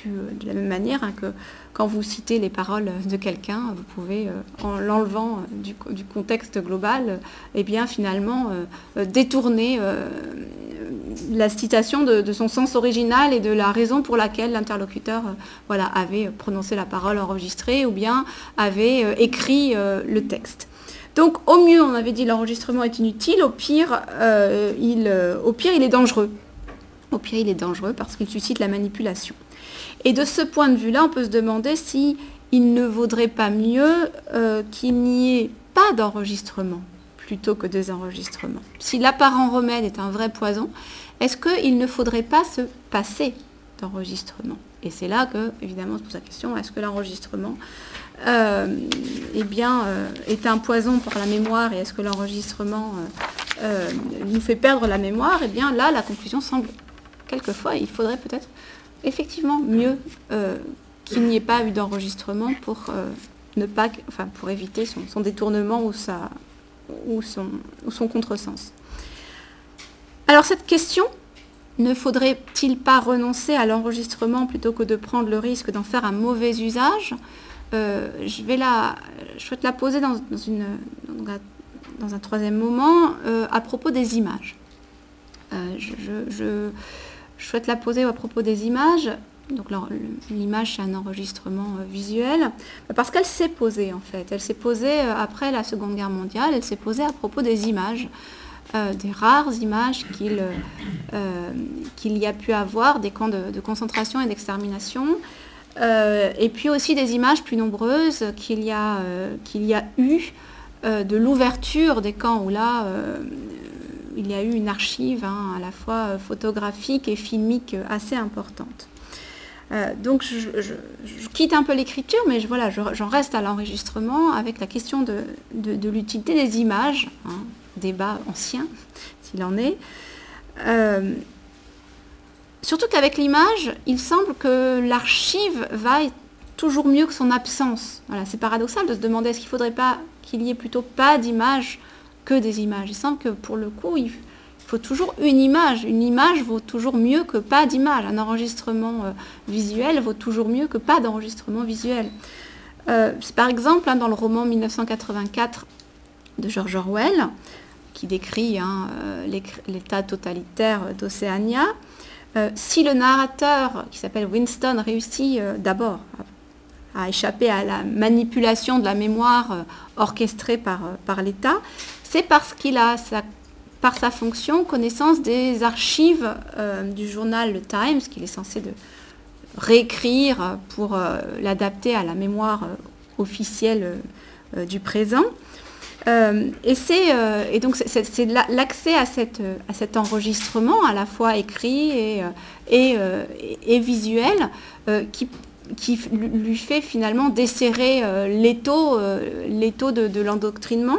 pu, de la même manière hein, que quand vous citez les paroles de quelqu'un, vous pouvez, en l'enlevant du, contexte global, eh bien finalement détourner la citation de, son sens original et de la raison pour laquelle l'interlocuteur euh, voilà, avait prononcé la parole enregistrée ou bien avait euh, écrit euh, le texte. Donc au mieux, on avait dit l'enregistrement est inutile, au pire, il, au pire, il est dangereux. Au pire, il est dangereux parce qu'il suscite la manipulation. Et de ce point de vue-là, on peut se demander si il ne vaudrait pas mieux qu'il n'y ait pas d'enregistrement plutôt que des enregistrements. Si l'apparent remède est un vrai poison, est-ce qu'il ne faudrait pas se passer d'enregistrement? Et c'est là que, évidemment, se pose la question, est-ce que l'enregistrement euh, eh bien, euh, est un poison pour la mémoire et est-ce que l'enregistrement euh, nous fait perdre la mémoire? Eh bien, là, la conclusion semble, quelquefois, il faudrait peut-être effectivement mieux qu'il n'y ait pas eu d'enregistrement pour ne pas, enfin, pour éviter son, détournement ou sa, ou son, son contresens. Alors cette question, ne faudrait-il pas renoncer à l'enregistrement plutôt que de prendre le risque d'en faire un mauvais usage? Euh, je, vais la, je souhaite la poser dans, une, dans un troisième moment euh, à propos des images. Euh, je, souhaite la poser à propos des images. Donc l'image c'est un enregistrement euh, visuel, parce qu'elle s'est posée en fait. Elle s'est posée euh, après la Seconde Guerre mondiale, elle s'est posée à propos des images, euh, des rares images qu'il y a pu avoir des camps de, concentration et d'extermination, et puis aussi des images plus nombreuses qu'il y, qu'il y a eu de l'ouverture des camps où là il y a eu une archive hein, à la fois photographique et filmique assez importante. Euh, donc je, quitte un peu l'écriture, mais voilà, j'en reste à l'enregistrement avec la question de, l'utilité des images, hein, débat ancien s'il en est. Euh, surtout qu'avec l'image, il semble que l'archive va toujours mieux que son absence. C'est paradoxal de se demander est-ce qu'il ne faudrait pas qu'il y ait plutôt pas d'images que des images. Il semble que pour le coup, il, faut toujours une image. Une image vaut toujours mieux que pas d'image. Un enregistrement euh, visuel vaut toujours mieux que pas d'enregistrement visuel. Euh, par exemple, hein, dans le roman 1984 de George Orwell, qui décrit hein, euh, l'état totalitaire d'Océania, si le narrateur, qui s'appelle Winston, réussit d'abord à échapper à la manipulation de la mémoire orchestrée par, par l'État, c'est parce qu'il a sa par sa fonction, connaissance des archives euh, du journal Le Times, qu'il est censé de réécrire pour euh, l'adapter à la mémoire euh, officielle du présent. et, donc c'est l'accès à, cet enregistrement, à la fois écrit et, visuel, qui, lui fait finalement desserrer l'étau de l'endoctrinement.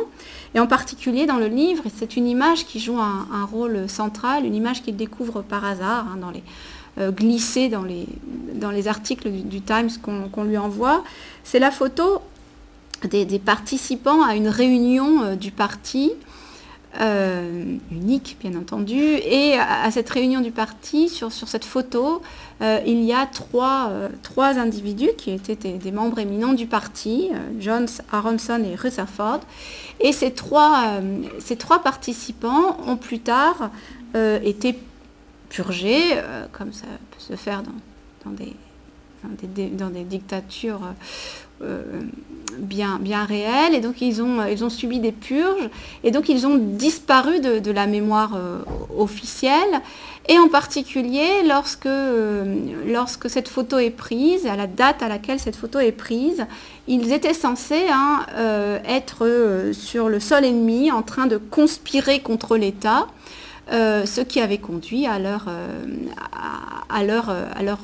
Et en particulier dans le livre, c'est une image qui joue un, rôle central, une image qu'il découvre par hasard, hein, dans les, euh, glissée dans les, dans les articles du, Times qu'on lui envoie. C'est la photo des, participants à une réunion euh, du parti euh, unique, bien entendu. Et à, cette réunion du parti, sur, sur cette photo, euh, il y a trois, euh, trois, individus qui étaient des, membres éminents du parti, Jones, Aronson et Rutherford. Et ces trois, ces trois participants ont plus tard été purgés, comme ça peut se faire dans, des, dans des, dictatures bien, bien réelles. Et donc ils ont, ils ont subi des purges. Et donc ils ont disparu de, la mémoire euh, officielle. Et en particulier lorsque, euh, lorsque cette photo est prise, à la date à laquelle cette photo est prise, ils étaient censés hein, être sur le sol ennemi en train de conspirer contre l'État. ce qui avait conduit à leur, à, leur, à leur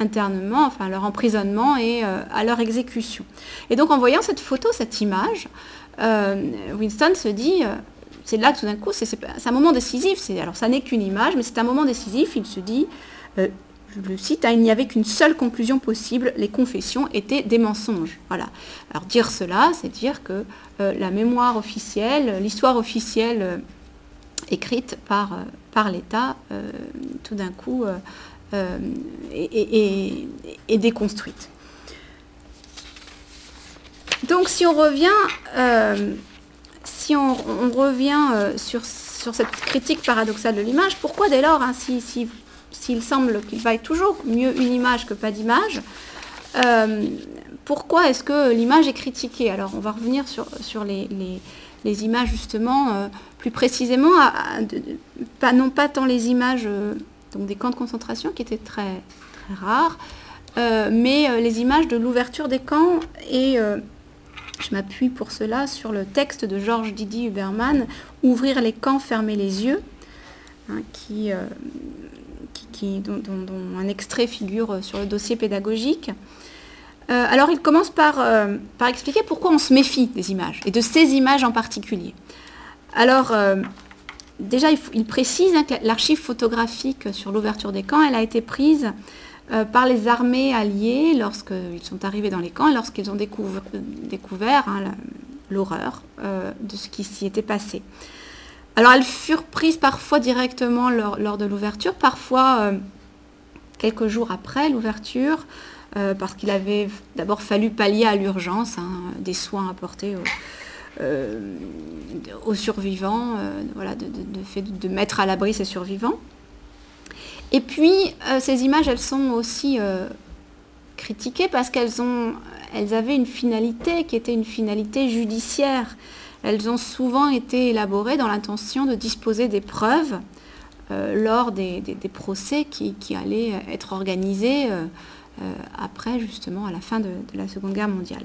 internement, enfin leur emprisonnement et euh, à leur exécution. Et donc en voyant cette photo, cette image, euh, Winston se dit, euh, c'est là que tout d'un coup, c'est un moment décisif. Alors ça n'est qu'une image, mais c'est un moment décisif. Il se dit, je le cite, hein, il n'y avait qu'une seule conclusion possible, les confessions étaient des mensonges. Voilà. Alors dire cela, c'est dire que la mémoire officielle, l'histoire officielle écrite par, par l'État, tout d'un coup euh, et, déconstruite. Donc si on revient, euh, si on, revient euh, sur, sur, cette critique paradoxale de l'image, pourquoi dès lors, hein, s'il semble qu'il vaille toujours mieux une image que pas d'image, pourquoi est-ce que l'image est critiquée? Alors on va revenir sur, sur les, images justement plus précisément, non pas tant les images donc des camps de concentration qui étaient très, très rares, mais les images de l'ouverture des camps et je m'appuie pour cela sur le texte de Georges Didier Huberman, Ouvrir les camps, fermer les yeux, hein, euh, qui, dont, un extrait figure sur le dossier pédagogique. Euh, alors il commence par, euh, par, expliquer pourquoi on se méfie des images, et de ces images en particulier. Alors déjà, il, précise hein, que l'archive photographique sur l'ouverture des camps, elle a été prise euh, par les armées alliées lorsqu'ils sont arrivés dans les camps et lorsqu'ils ont découvert, hein, l'horreur euh, de ce qui s'y était passé. Alors elles furent prises parfois directement lors, de l'ouverture, parfois euh, quelques jours après l'ouverture, parce qu'il avait d'abord fallu pallier à l'urgence hein, des soins apportés survivants, voilà, de, de mettre à l'abri ces survivants. Et puis, euh, ces images, elles sont aussi euh, critiquées parce qu'elles ont, elles avaient une finalité qui était une finalité judiciaire. Elles ont souvent été élaborées dans l'intention de disposer des preuves euh, lors des, procès qui, allaient être organisés après, justement, à la fin de, la Seconde Guerre mondiale.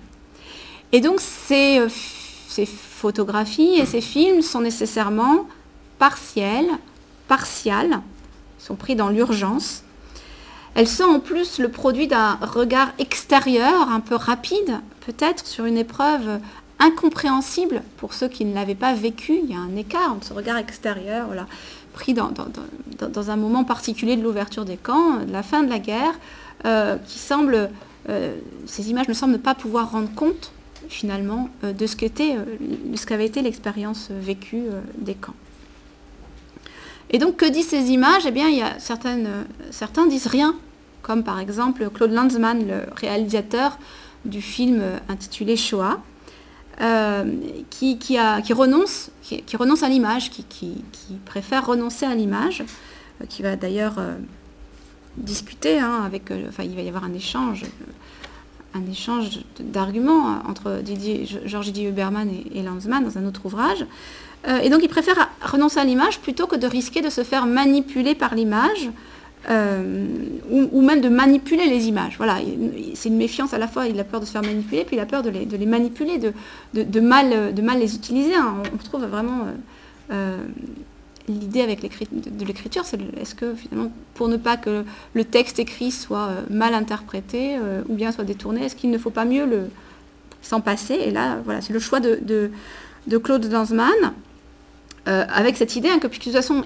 Et donc, ces, ces photographies et ces films sont nécessairement partiels, partiales, sont pris dans l'urgence. Elles sont en plus le produit d'un regard extérieur, un peu rapide, peut-être, sur une épreuve incompréhensible pour ceux qui ne l'avaient pas vécu. Il y a un écart entre ce regard extérieur, pris dans, un moment particulier de l'ouverture des camps, de la fin de la guerre, euh, qui semble, euh, ces images ne semblent pas pouvoir rendre compte finalement euh, de ce qu'avait été l'expérience vécue des camps. Et donc, que disent ces images? Eh bien, il y a certains disent rien, comme par exemple Claude Lanzmann, le réalisateur du film intitulé Shoah, euh, qui, renonce, à l'image, qui, préfère renoncer à l'image, euh, qui va d'ailleurs euh, discuter hein, avec, enfin, il va y avoir un échange un échange d'arguments entre Didier, Georges Didier Huberman et, et Lanzmann dans un autre ouvrage. Euh, et donc il préfère renoncer à l'image plutôt que de risquer de se faire manipuler par l'image. Euh, ou, même de manipuler les images. Voilà, c'est une méfiance à la fois, il a peur de se faire manipuler, puis il a peur de les, manipuler, de, mal, de mal les utiliser. Hein. On trouve vraiment euh, l'idée avec de, l'écriture, c'est est-ce que finalement, pour ne pas que le texte écrit soit mal interprété ou bien soit détourné, est-ce qu'il ne faut pas mieux le s'en passer? Et là, voilà, c'est le choix de, Claude Danzmann. Euh, avec cette idée hein, que puisque de toute façon,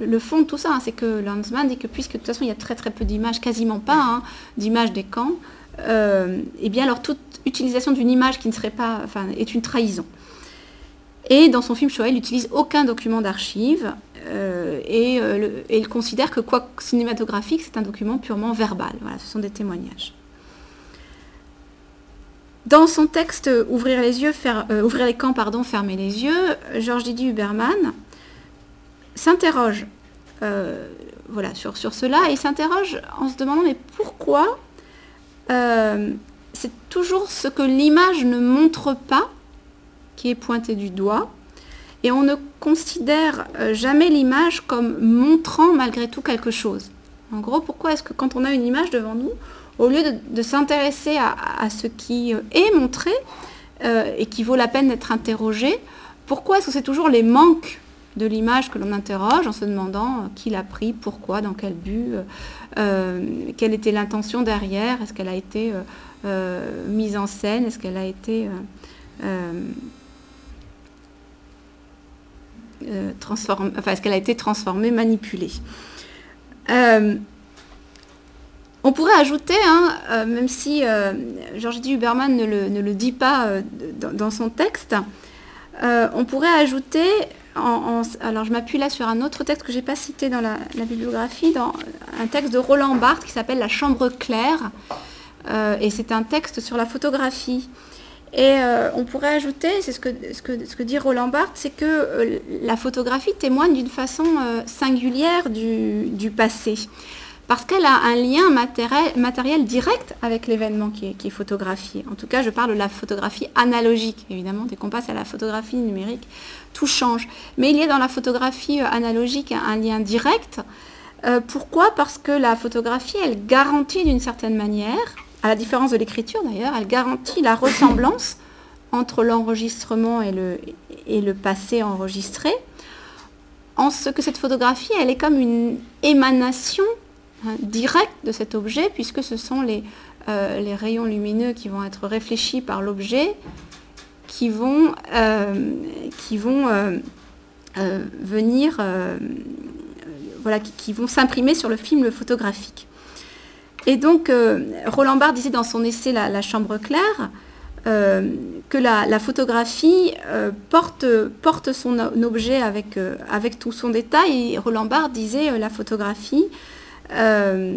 le fond de tout ça, hein, c'est que Lanzmann dit que puisque de toute façon il y a très très peu d'images, quasiment pas hein, d'images des camps, et euh, eh bien alors toute utilisation d'une image qui ne serait pas, enfin, est une trahison. Et dans son film Shoah, il n'utilise aucun document d'archives euh, et, il considère que quoi cinématographique, c'est un document purement verbal. Voilà, ce sont des témoignages. Dans son texte Ouvrir les yeux, euh, ouvrir les camps, pardon, fermer les yeux, Georges Didier Huberman s'interroge euh, voilà, sur, sur cela et s'interroge en se demandant mais pourquoi euh, c'est toujours ce que l'image ne montre pas qui est pointé du doigt et on ne considère jamais l'image comme montrant malgré tout quelque chose. En gros, pourquoi est-ce que quand on a une image devant nous, au lieu de, s'intéresser à, ce qui euh, est montré euh, et qui vaut la peine d'être interrogé, pourquoi est-ce que c'est toujours les manques de l'image que l'on interroge en se demandant euh, qui l'a pris, pourquoi, dans quel but, quelle était l'intention derrière, est-ce qu'elle a été mise en scène, est-ce qu'elle a été transformée, enfin, est-ce qu'elle a été transformée, manipulée. On pourrait ajouter, hein, euh, même si euh, Georges D. Huberman ne le, dit pas euh, dans, son texte, on pourrait ajouter, alors je m'appuie là sur un autre texte que je n'ai pas cité dans la, bibliographie, dans un texte de Roland Barthes qui s'appelle La Chambre claire, et c'est un texte sur la photographie. Et on pourrait ajouter, c'est ce que, dit Roland Barthes, c'est que la photographie témoigne d'une façon singulière du, passé parce qu'elle a un lien matériel, direct avec l'événement qui est, photographié. En tout cas, je parle de la photographie analogique. Évidemment, dès qu'on passe à la photographie numérique, tout change. Mais il y a dans la photographie euh, analogique un, lien direct. Euh, pourquoi? Parce que la photographie, elle garantit d'une certaine manière, à la différence de l'écriture d'ailleurs, elle garantit la ressemblance entre l'enregistrement et le, passé enregistré, en ce que cette photographie, elle est comme une émanation Hein, direct de cet objet, puisque ce sont les, euh, les rayons lumineux qui vont être réfléchis par l'objet, qui vont, euh, euh, venir, voilà, qui, vont s'imprimer sur le film photographique. Et donc, Roland Barthes disait dans son essai La, chambre claire, que la, photographie porte, porte, son objet avec, tout son détail. Et Roland Barthes disait la photographie euh,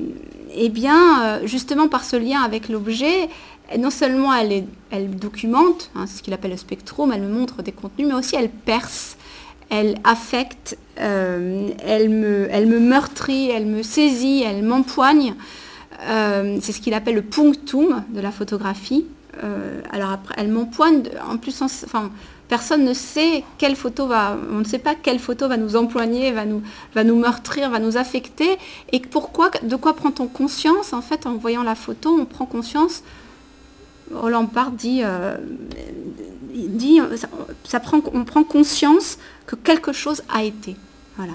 eh bien, euh, justement par ce lien avec l'objet, non seulement elle, documente, hein, ce qu'il appelle le spectrum, elle me montre des contenus, mais aussi elle perce, elle affecte, euh, elle, me, elle me meurtrit, elle me saisit, elle m'empoigne. C'est ce qu'il appelle le punctum de la photographie. alors après, elle m'empoigne, en plus, enfin, Personne ne sait quelle photo va, on ne sait pas quelle photo va nous empoigner, va nous, va nous meurtrir, va nous affecter. Et pourquoi, de quoi prend-on conscience En fait, en voyant la photo, on prend conscience. Roland Barthes dit, euh, dit ça, prend, on prend conscience que quelque chose a été. Voilà.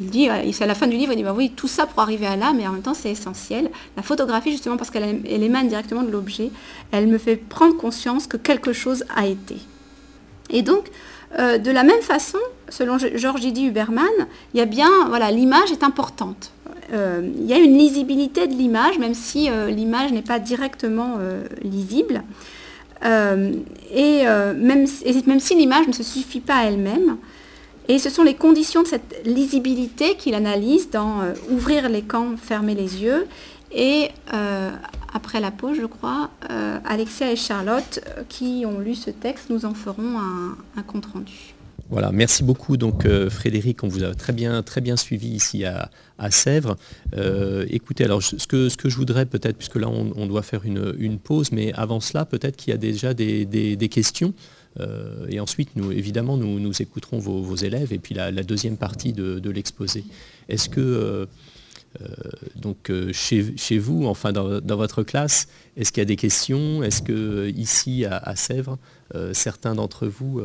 Il dit, à la fin du livre, il dit, bah oui, tout ça pour arriver à là, mais en même temps, c'est essentiel. La photographie, justement, parce qu'elle émane directement de l'objet, elle me fait prendre conscience que quelque chose a été. Et donc, euh, de la même façon, selon Georges Didi Huberman, il y a bien, voilà, l'image est importante. Euh, il y a une lisibilité de l'image, même si euh, l'image n'est pas directement lisible. et, même, même, si l'image ne se suffit pas à elle-même. Et ce sont les conditions de cette lisibilité qu'il analyse dans Ouvrir les camps, fermer les yeux et après la pause, je crois, euh, Alexia et Charlotte, euh, qui ont lu ce texte, nous en feront un, compte-rendu. Voilà, merci beaucoup donc euh, Frédéric, on vous a très bien, très bien suivi ici à, Sèvres. écoutez, alors ce que, ce que je voudrais peut-être, puisque là on, doit faire une, pause, mais avant cela, peut-être qu'il y a déjà des, questions. Et ensuite, nous, évidemment, nous, nous écouterons vos, élèves et puis la, deuxième partie de, l'exposé. Est-ce que euh, donc euh, chez, vous, enfin dans, votre classe, est-ce qu'il y a des questions? Est-ce que ici à, Sèvres, euh, certains d'entre vous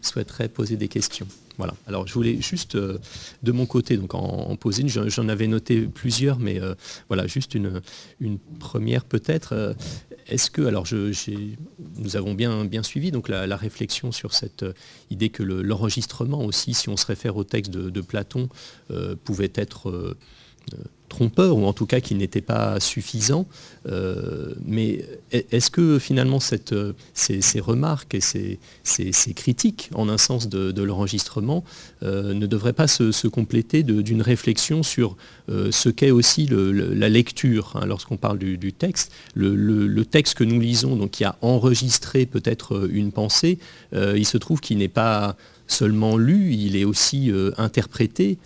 souhaiteraient poser des questions? Voilà. Alors je voulais juste de mon côté donc en, poser une. J'en avais noté plusieurs, mais voilà, juste une, une première peut-être. Est-ce que alors nous avons bien, bien suivi donc la, réflexion sur cette idée que l'enregistrement aussi, si on se réfère au texte de, Platon, pouvait être trompeur, ou en tout cas qui n'était pas suffisant. Euh, mais est-ce que finalement cette, ces, remarques et ces, critiques, en un sens de, l'enregistrement, euh, ne devraient pas se, compléter d'une réflexion sur euh, ce qu'est aussi la lecture hein, lorsqu'on parle du, texte le, texte que nous lisons, donc qui a enregistré peut-être une pensée, il se trouve qu'il n'est pas seulement lu, il est aussi interprété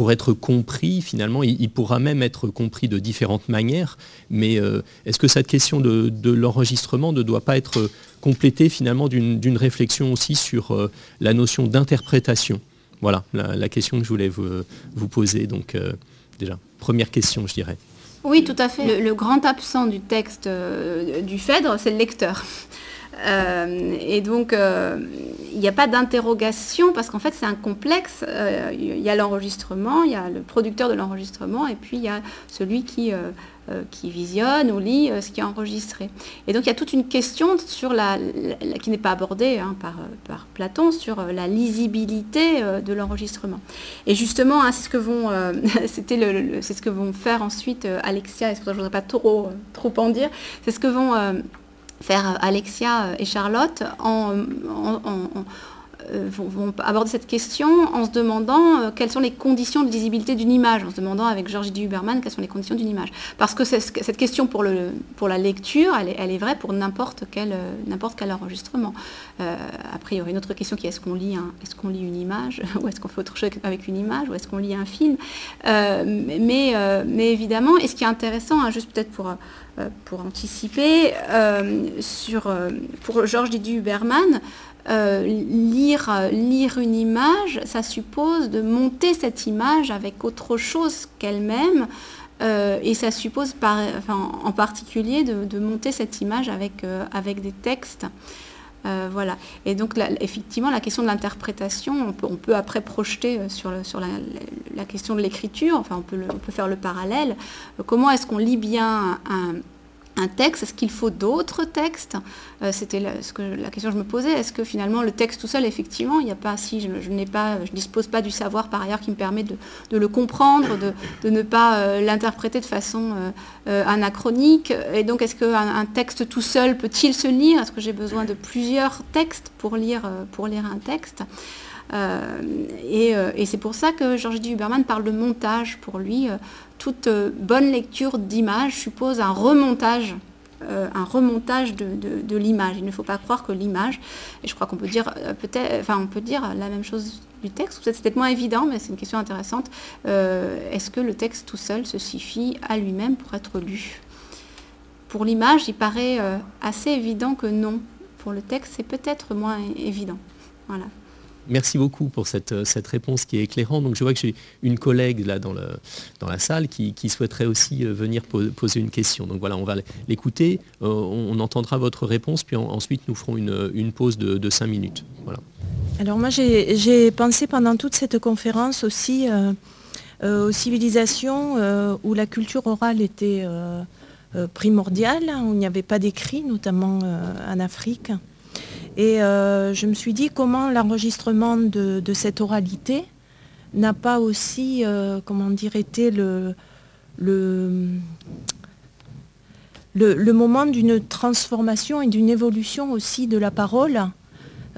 pour être compris, finalement, il, pourra même être compris de différentes manières, mais euh, est-ce que cette question de, l'enregistrement ne doit pas être complétée finalement d'une réflexion aussi sur euh, la notion d'interprétation? Voilà la, question que je voulais vous, poser. Donc euh, déjà, première question, je dirais. Oui, tout à fait. Le, grand absent du texte du Phèdre, c'est le lecteur. Euh, et donc, euh, il n'y a pas d'interrogation parce qu'en fait, c'est un complexe. Euh, il y a l'enregistrement, il y a le producteur de l'enregistrement et puis il y a celui qui, qui visionne ou lit ce qui est enregistré. Et donc, il y a toute une question sur la, qui n'est pas abordée hein, par, par, Platon sur la lisibilité de l'enregistrement. Et justement, hein, c'est ce que vont, ce que vont faire ensuite Alexia. Et c'est pour ça que je ne voudrais pas trop, trop en dire. C'est ce que vont faire Alexia et Charlotte en, vont, aborder cette question en se demandant quelles sont les conditions de lisibilité d'une image, en se demandant avec Georges D. Huberman quelles sont les conditions d'une image. Parce que cette question pour, la lecture, elle est, vraie pour n'importe quel, quel enregistrement. il y aurait une autre question qui est est-ce qu'on lit, une image, ou est-ce qu'on fait autre chose avec une image, ou est-ce qu'on lit un film? Mais, évidemment, et ce qui est intéressant, hein, juste peut-être pour euh, pour anticiper, euh, sur, euh, pour Georges Didier Huberman, lire, lire une image, ça suppose de monter cette image avec autre chose qu'elle-même. et ça suppose en particulier de, monter cette image avec, avec des textes. voilà. Et donc, effectivement, la question de l'interprétation, on peut, après projeter sur, sur la, question de l'écriture, enfin, on peut, on peut, faire le parallèle. comment est-ce qu'on lit bien un, un texte Est-ce qu'il faut d'autres textes euh, C'était la, question que je me posais. Est-ce que finalement le texte tout seul, effectivement, il n'y a pas, si je, n'ai pas, je dispose pas du savoir par ailleurs qui me permet de, le comprendre, de, ne pas euh, l'interpréter de façon euh, anachronique. Et donc, est-ce qu'un un texte tout seul peut-il se lire? Est-ce que j'ai besoin de plusieurs textes pour lire, un texte? Et, et c'est pour ça que Georges D. Huberman parle de montage pour lui toute euh, bonne lecture d'image suppose un remontage euh, de, l'image. Il ne faut pas croire que l'image, et je crois qu'on peut dire euh, peut-être, on peut dire la même chose du texte, c'est peut-être moins évident, mais c'est une question intéressante. est-ce que le texte tout seul se suffit à lui-même pour être lu? Pour l'image, il paraît assez évident que non. Pour le texte, c'est peut-être moins évident. Voilà. Merci beaucoup pour cette, cette, réponse qui est éclairante. Donc je vois que j'ai une collègue là dans, le, dans la salle qui, souhaiterait aussi euh, venir poser une question. Donc voilà, on va l'écouter, euh, on, entendra votre réponse, puis ensuite nous ferons une, pause de, de, cinq minutes. Voilà. Alors moi j'ai pensé pendant toute cette conférence aussi euh, aux civilisations où la culture orale était primordiale, hein, où il n'y avait pas d'écrit, notamment en Afrique. Et euh, je me suis dit comment l'enregistrement de, cette oralité n'a pas aussi, euh, comment dire, été le, le, le, moment d'une transformation et d'une évolution aussi de la parole.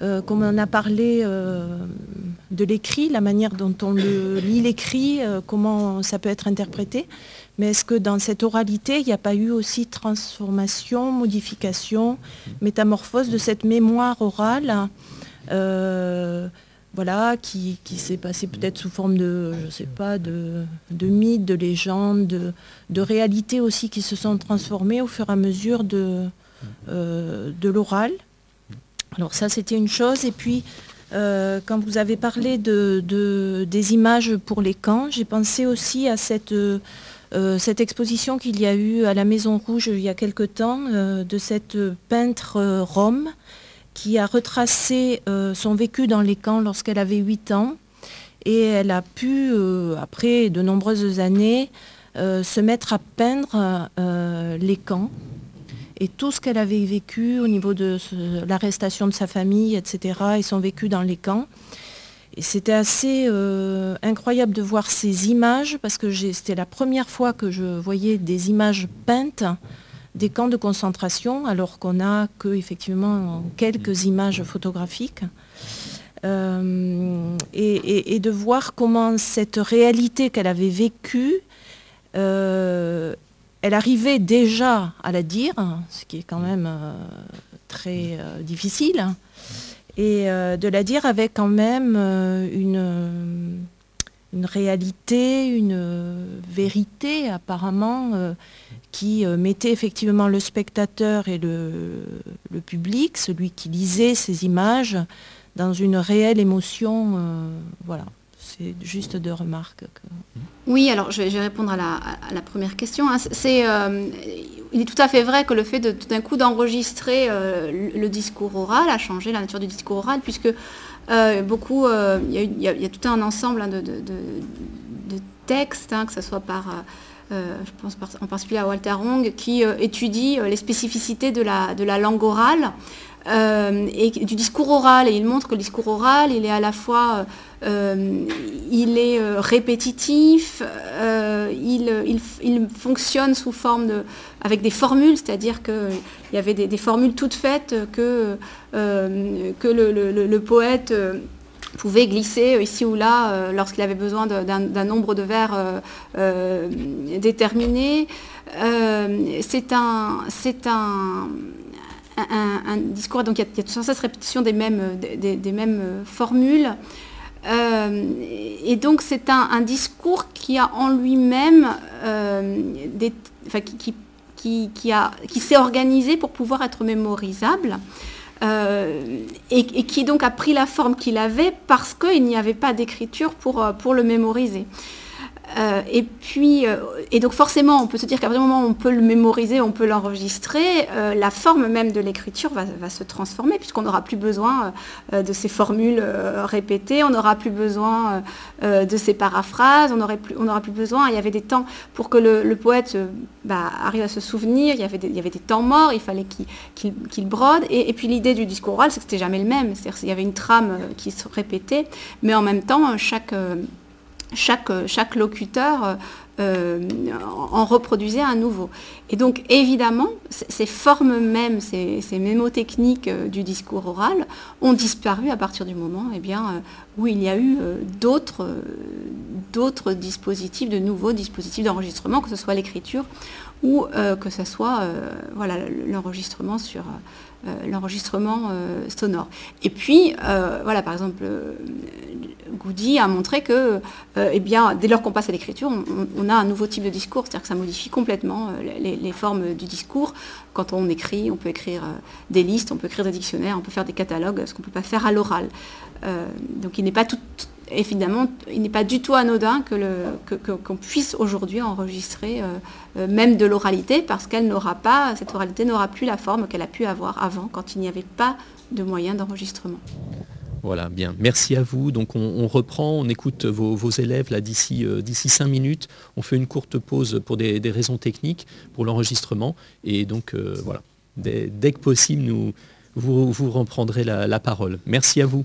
Euh, comme on a parlé de l'écrit, la manière dont on lit l'écrit, comment ça peut être interprété. Mais est-ce que dans cette oralité, il n'y a pas eu aussi transformation, modification, métamorphose de cette mémoire orale euh, voilà, qui, s'est passée peut-être sous forme de, je sais pas, de, mythes, de légendes, de, réalités aussi qui se sont transformées au fur et à mesure de, euh, l'oral. Alors ça, c'était une chose. Et puis, euh, quand vous avez parlé de, des images pour les camps, j'ai pensé aussi à cette... Euh, cette exposition qu'il y a eu à la Maison Rouge il y a quelque temps euh, de cette peintre euh, Rome qui a retracé son vécu dans les camps lorsqu'elle avait 8 ans et elle a pu, après de nombreuses années, se mettre à peindre les camps et tout ce qu'elle avait vécu au niveau de l'arrestation de sa famille, etc., et son vécu dans les camps. C'était assez euh, incroyable de voir ces images parce que c'était la première fois que je voyais des images peintes des camps de concentration alors qu'on n'a que effectivement quelques images photographiques. Euh, et, de voir comment cette réalité qu'elle avait vécue, euh, elle arrivait déjà à la dire, ce qui est quand même très difficile et euh, de la dire avec quand même euh, une, une, réalité, une vérité apparemment euh, qui mettait effectivement le spectateur et le, le, public, celui qui lisait ces images, dans une réelle émotion. voilà c'est juste deux remarques. Oui, alors je vais, répondre à la, première question. Hein. C'est, euh, il est tout à fait vrai que le fait de, tout d'un coup d'enregistrer euh, le, discours oral a changé la nature du discours oral, puisque euh, beaucoup, il y, a tout un ensemble hein, de, textes, hein, que ce soit par... je pense en particulier à Walter Rong, qui étudie les spécificités de la, de la langue orale et du discours oral. Et il montre que le discours oral, il est à la fois il est répétitif, il, fonctionne sous forme de, avec des formules, c'est-à-dire qu'il y avait des, formules toutes faites que, que le, poète pouvait glisser ici ou là lorsqu'il avait besoin d'un nombre de vers déterminé. c'est un, c'est un, discours, donc il y a, sans cesse répétition des mêmes, des, mêmes formules. Euh, et donc c'est un, discours qui a en lui-même euh, qui, qui, qui, a, qui s'est organisé pour pouvoir être mémorisable. Euh, et, qui donc a pris la forme qu'il avait parce qu'il n'y avait pas d'écriture pour, pour le mémoriser. Euh, et puis, euh, et donc forcément, on peut se dire qu'à un moment où on peut le mémoriser, on peut l'enregistrer, euh, la forme même de l'écriture va, se transformer puisqu'on n'aura plus besoin de ces formules répétées, on n'aura plus besoin de ces paraphrases, on n'aura plus, besoin. Il y avait des temps pour que le, poète bah, arrive à se souvenir, il y avait des, il y avait des temps morts, il fallait qu'il brode. Et, puis l'idée du discours oral, c'est que c'était jamais le même. C'est-à-dire qu'il y avait une trame qui se répétait, mais en même temps, chaque chaque, locuteur euh, euh, en reproduisait un nouveau. Et donc évidemment, ces formes mêmes, ces, ces mémotechniques euh, du discours oral ont disparu à partir du moment eh bien, où il y a eu d'autres, dispositifs, de nouveaux dispositifs d'enregistrement, que ce soit l'écriture ou que ce soit l'enregistrement sur l'enregistrement euh, sonore. Et puis, euh, voilà, par exemple, Goody a montré que, eh bien, dès lors qu'on passe à l'écriture, on, a un nouveau type de discours, c'est-à-dire que ça modifie complètement les, formes du discours. Quand on écrit, on peut écrire des listes, on peut écrire des dictionnaires, on peut faire des catalogues, ce qu'on ne peut pas faire à l'oral. donc il n'est pas tout, évidemment, il n'est pas du tout anodin qu'on puisse aujourd'hui enregistrer euh, euh, même de l'oralité parce qu'elle n'aura pas, cette oralité n'aura plus la forme qu'elle a pu avoir avant quand il n'y avait pas de moyens d'enregistrement. Voilà, bien. Merci à vous. Donc on, reprend, on écoute vos, élèves là d'ici euh, d'ici cinq minutes. On fait une courte pause pour des, raisons techniques pour l'enregistrement. Et donc voilà, dès, que possible, nous, vous, vous reprendrez la parole. Merci à vous.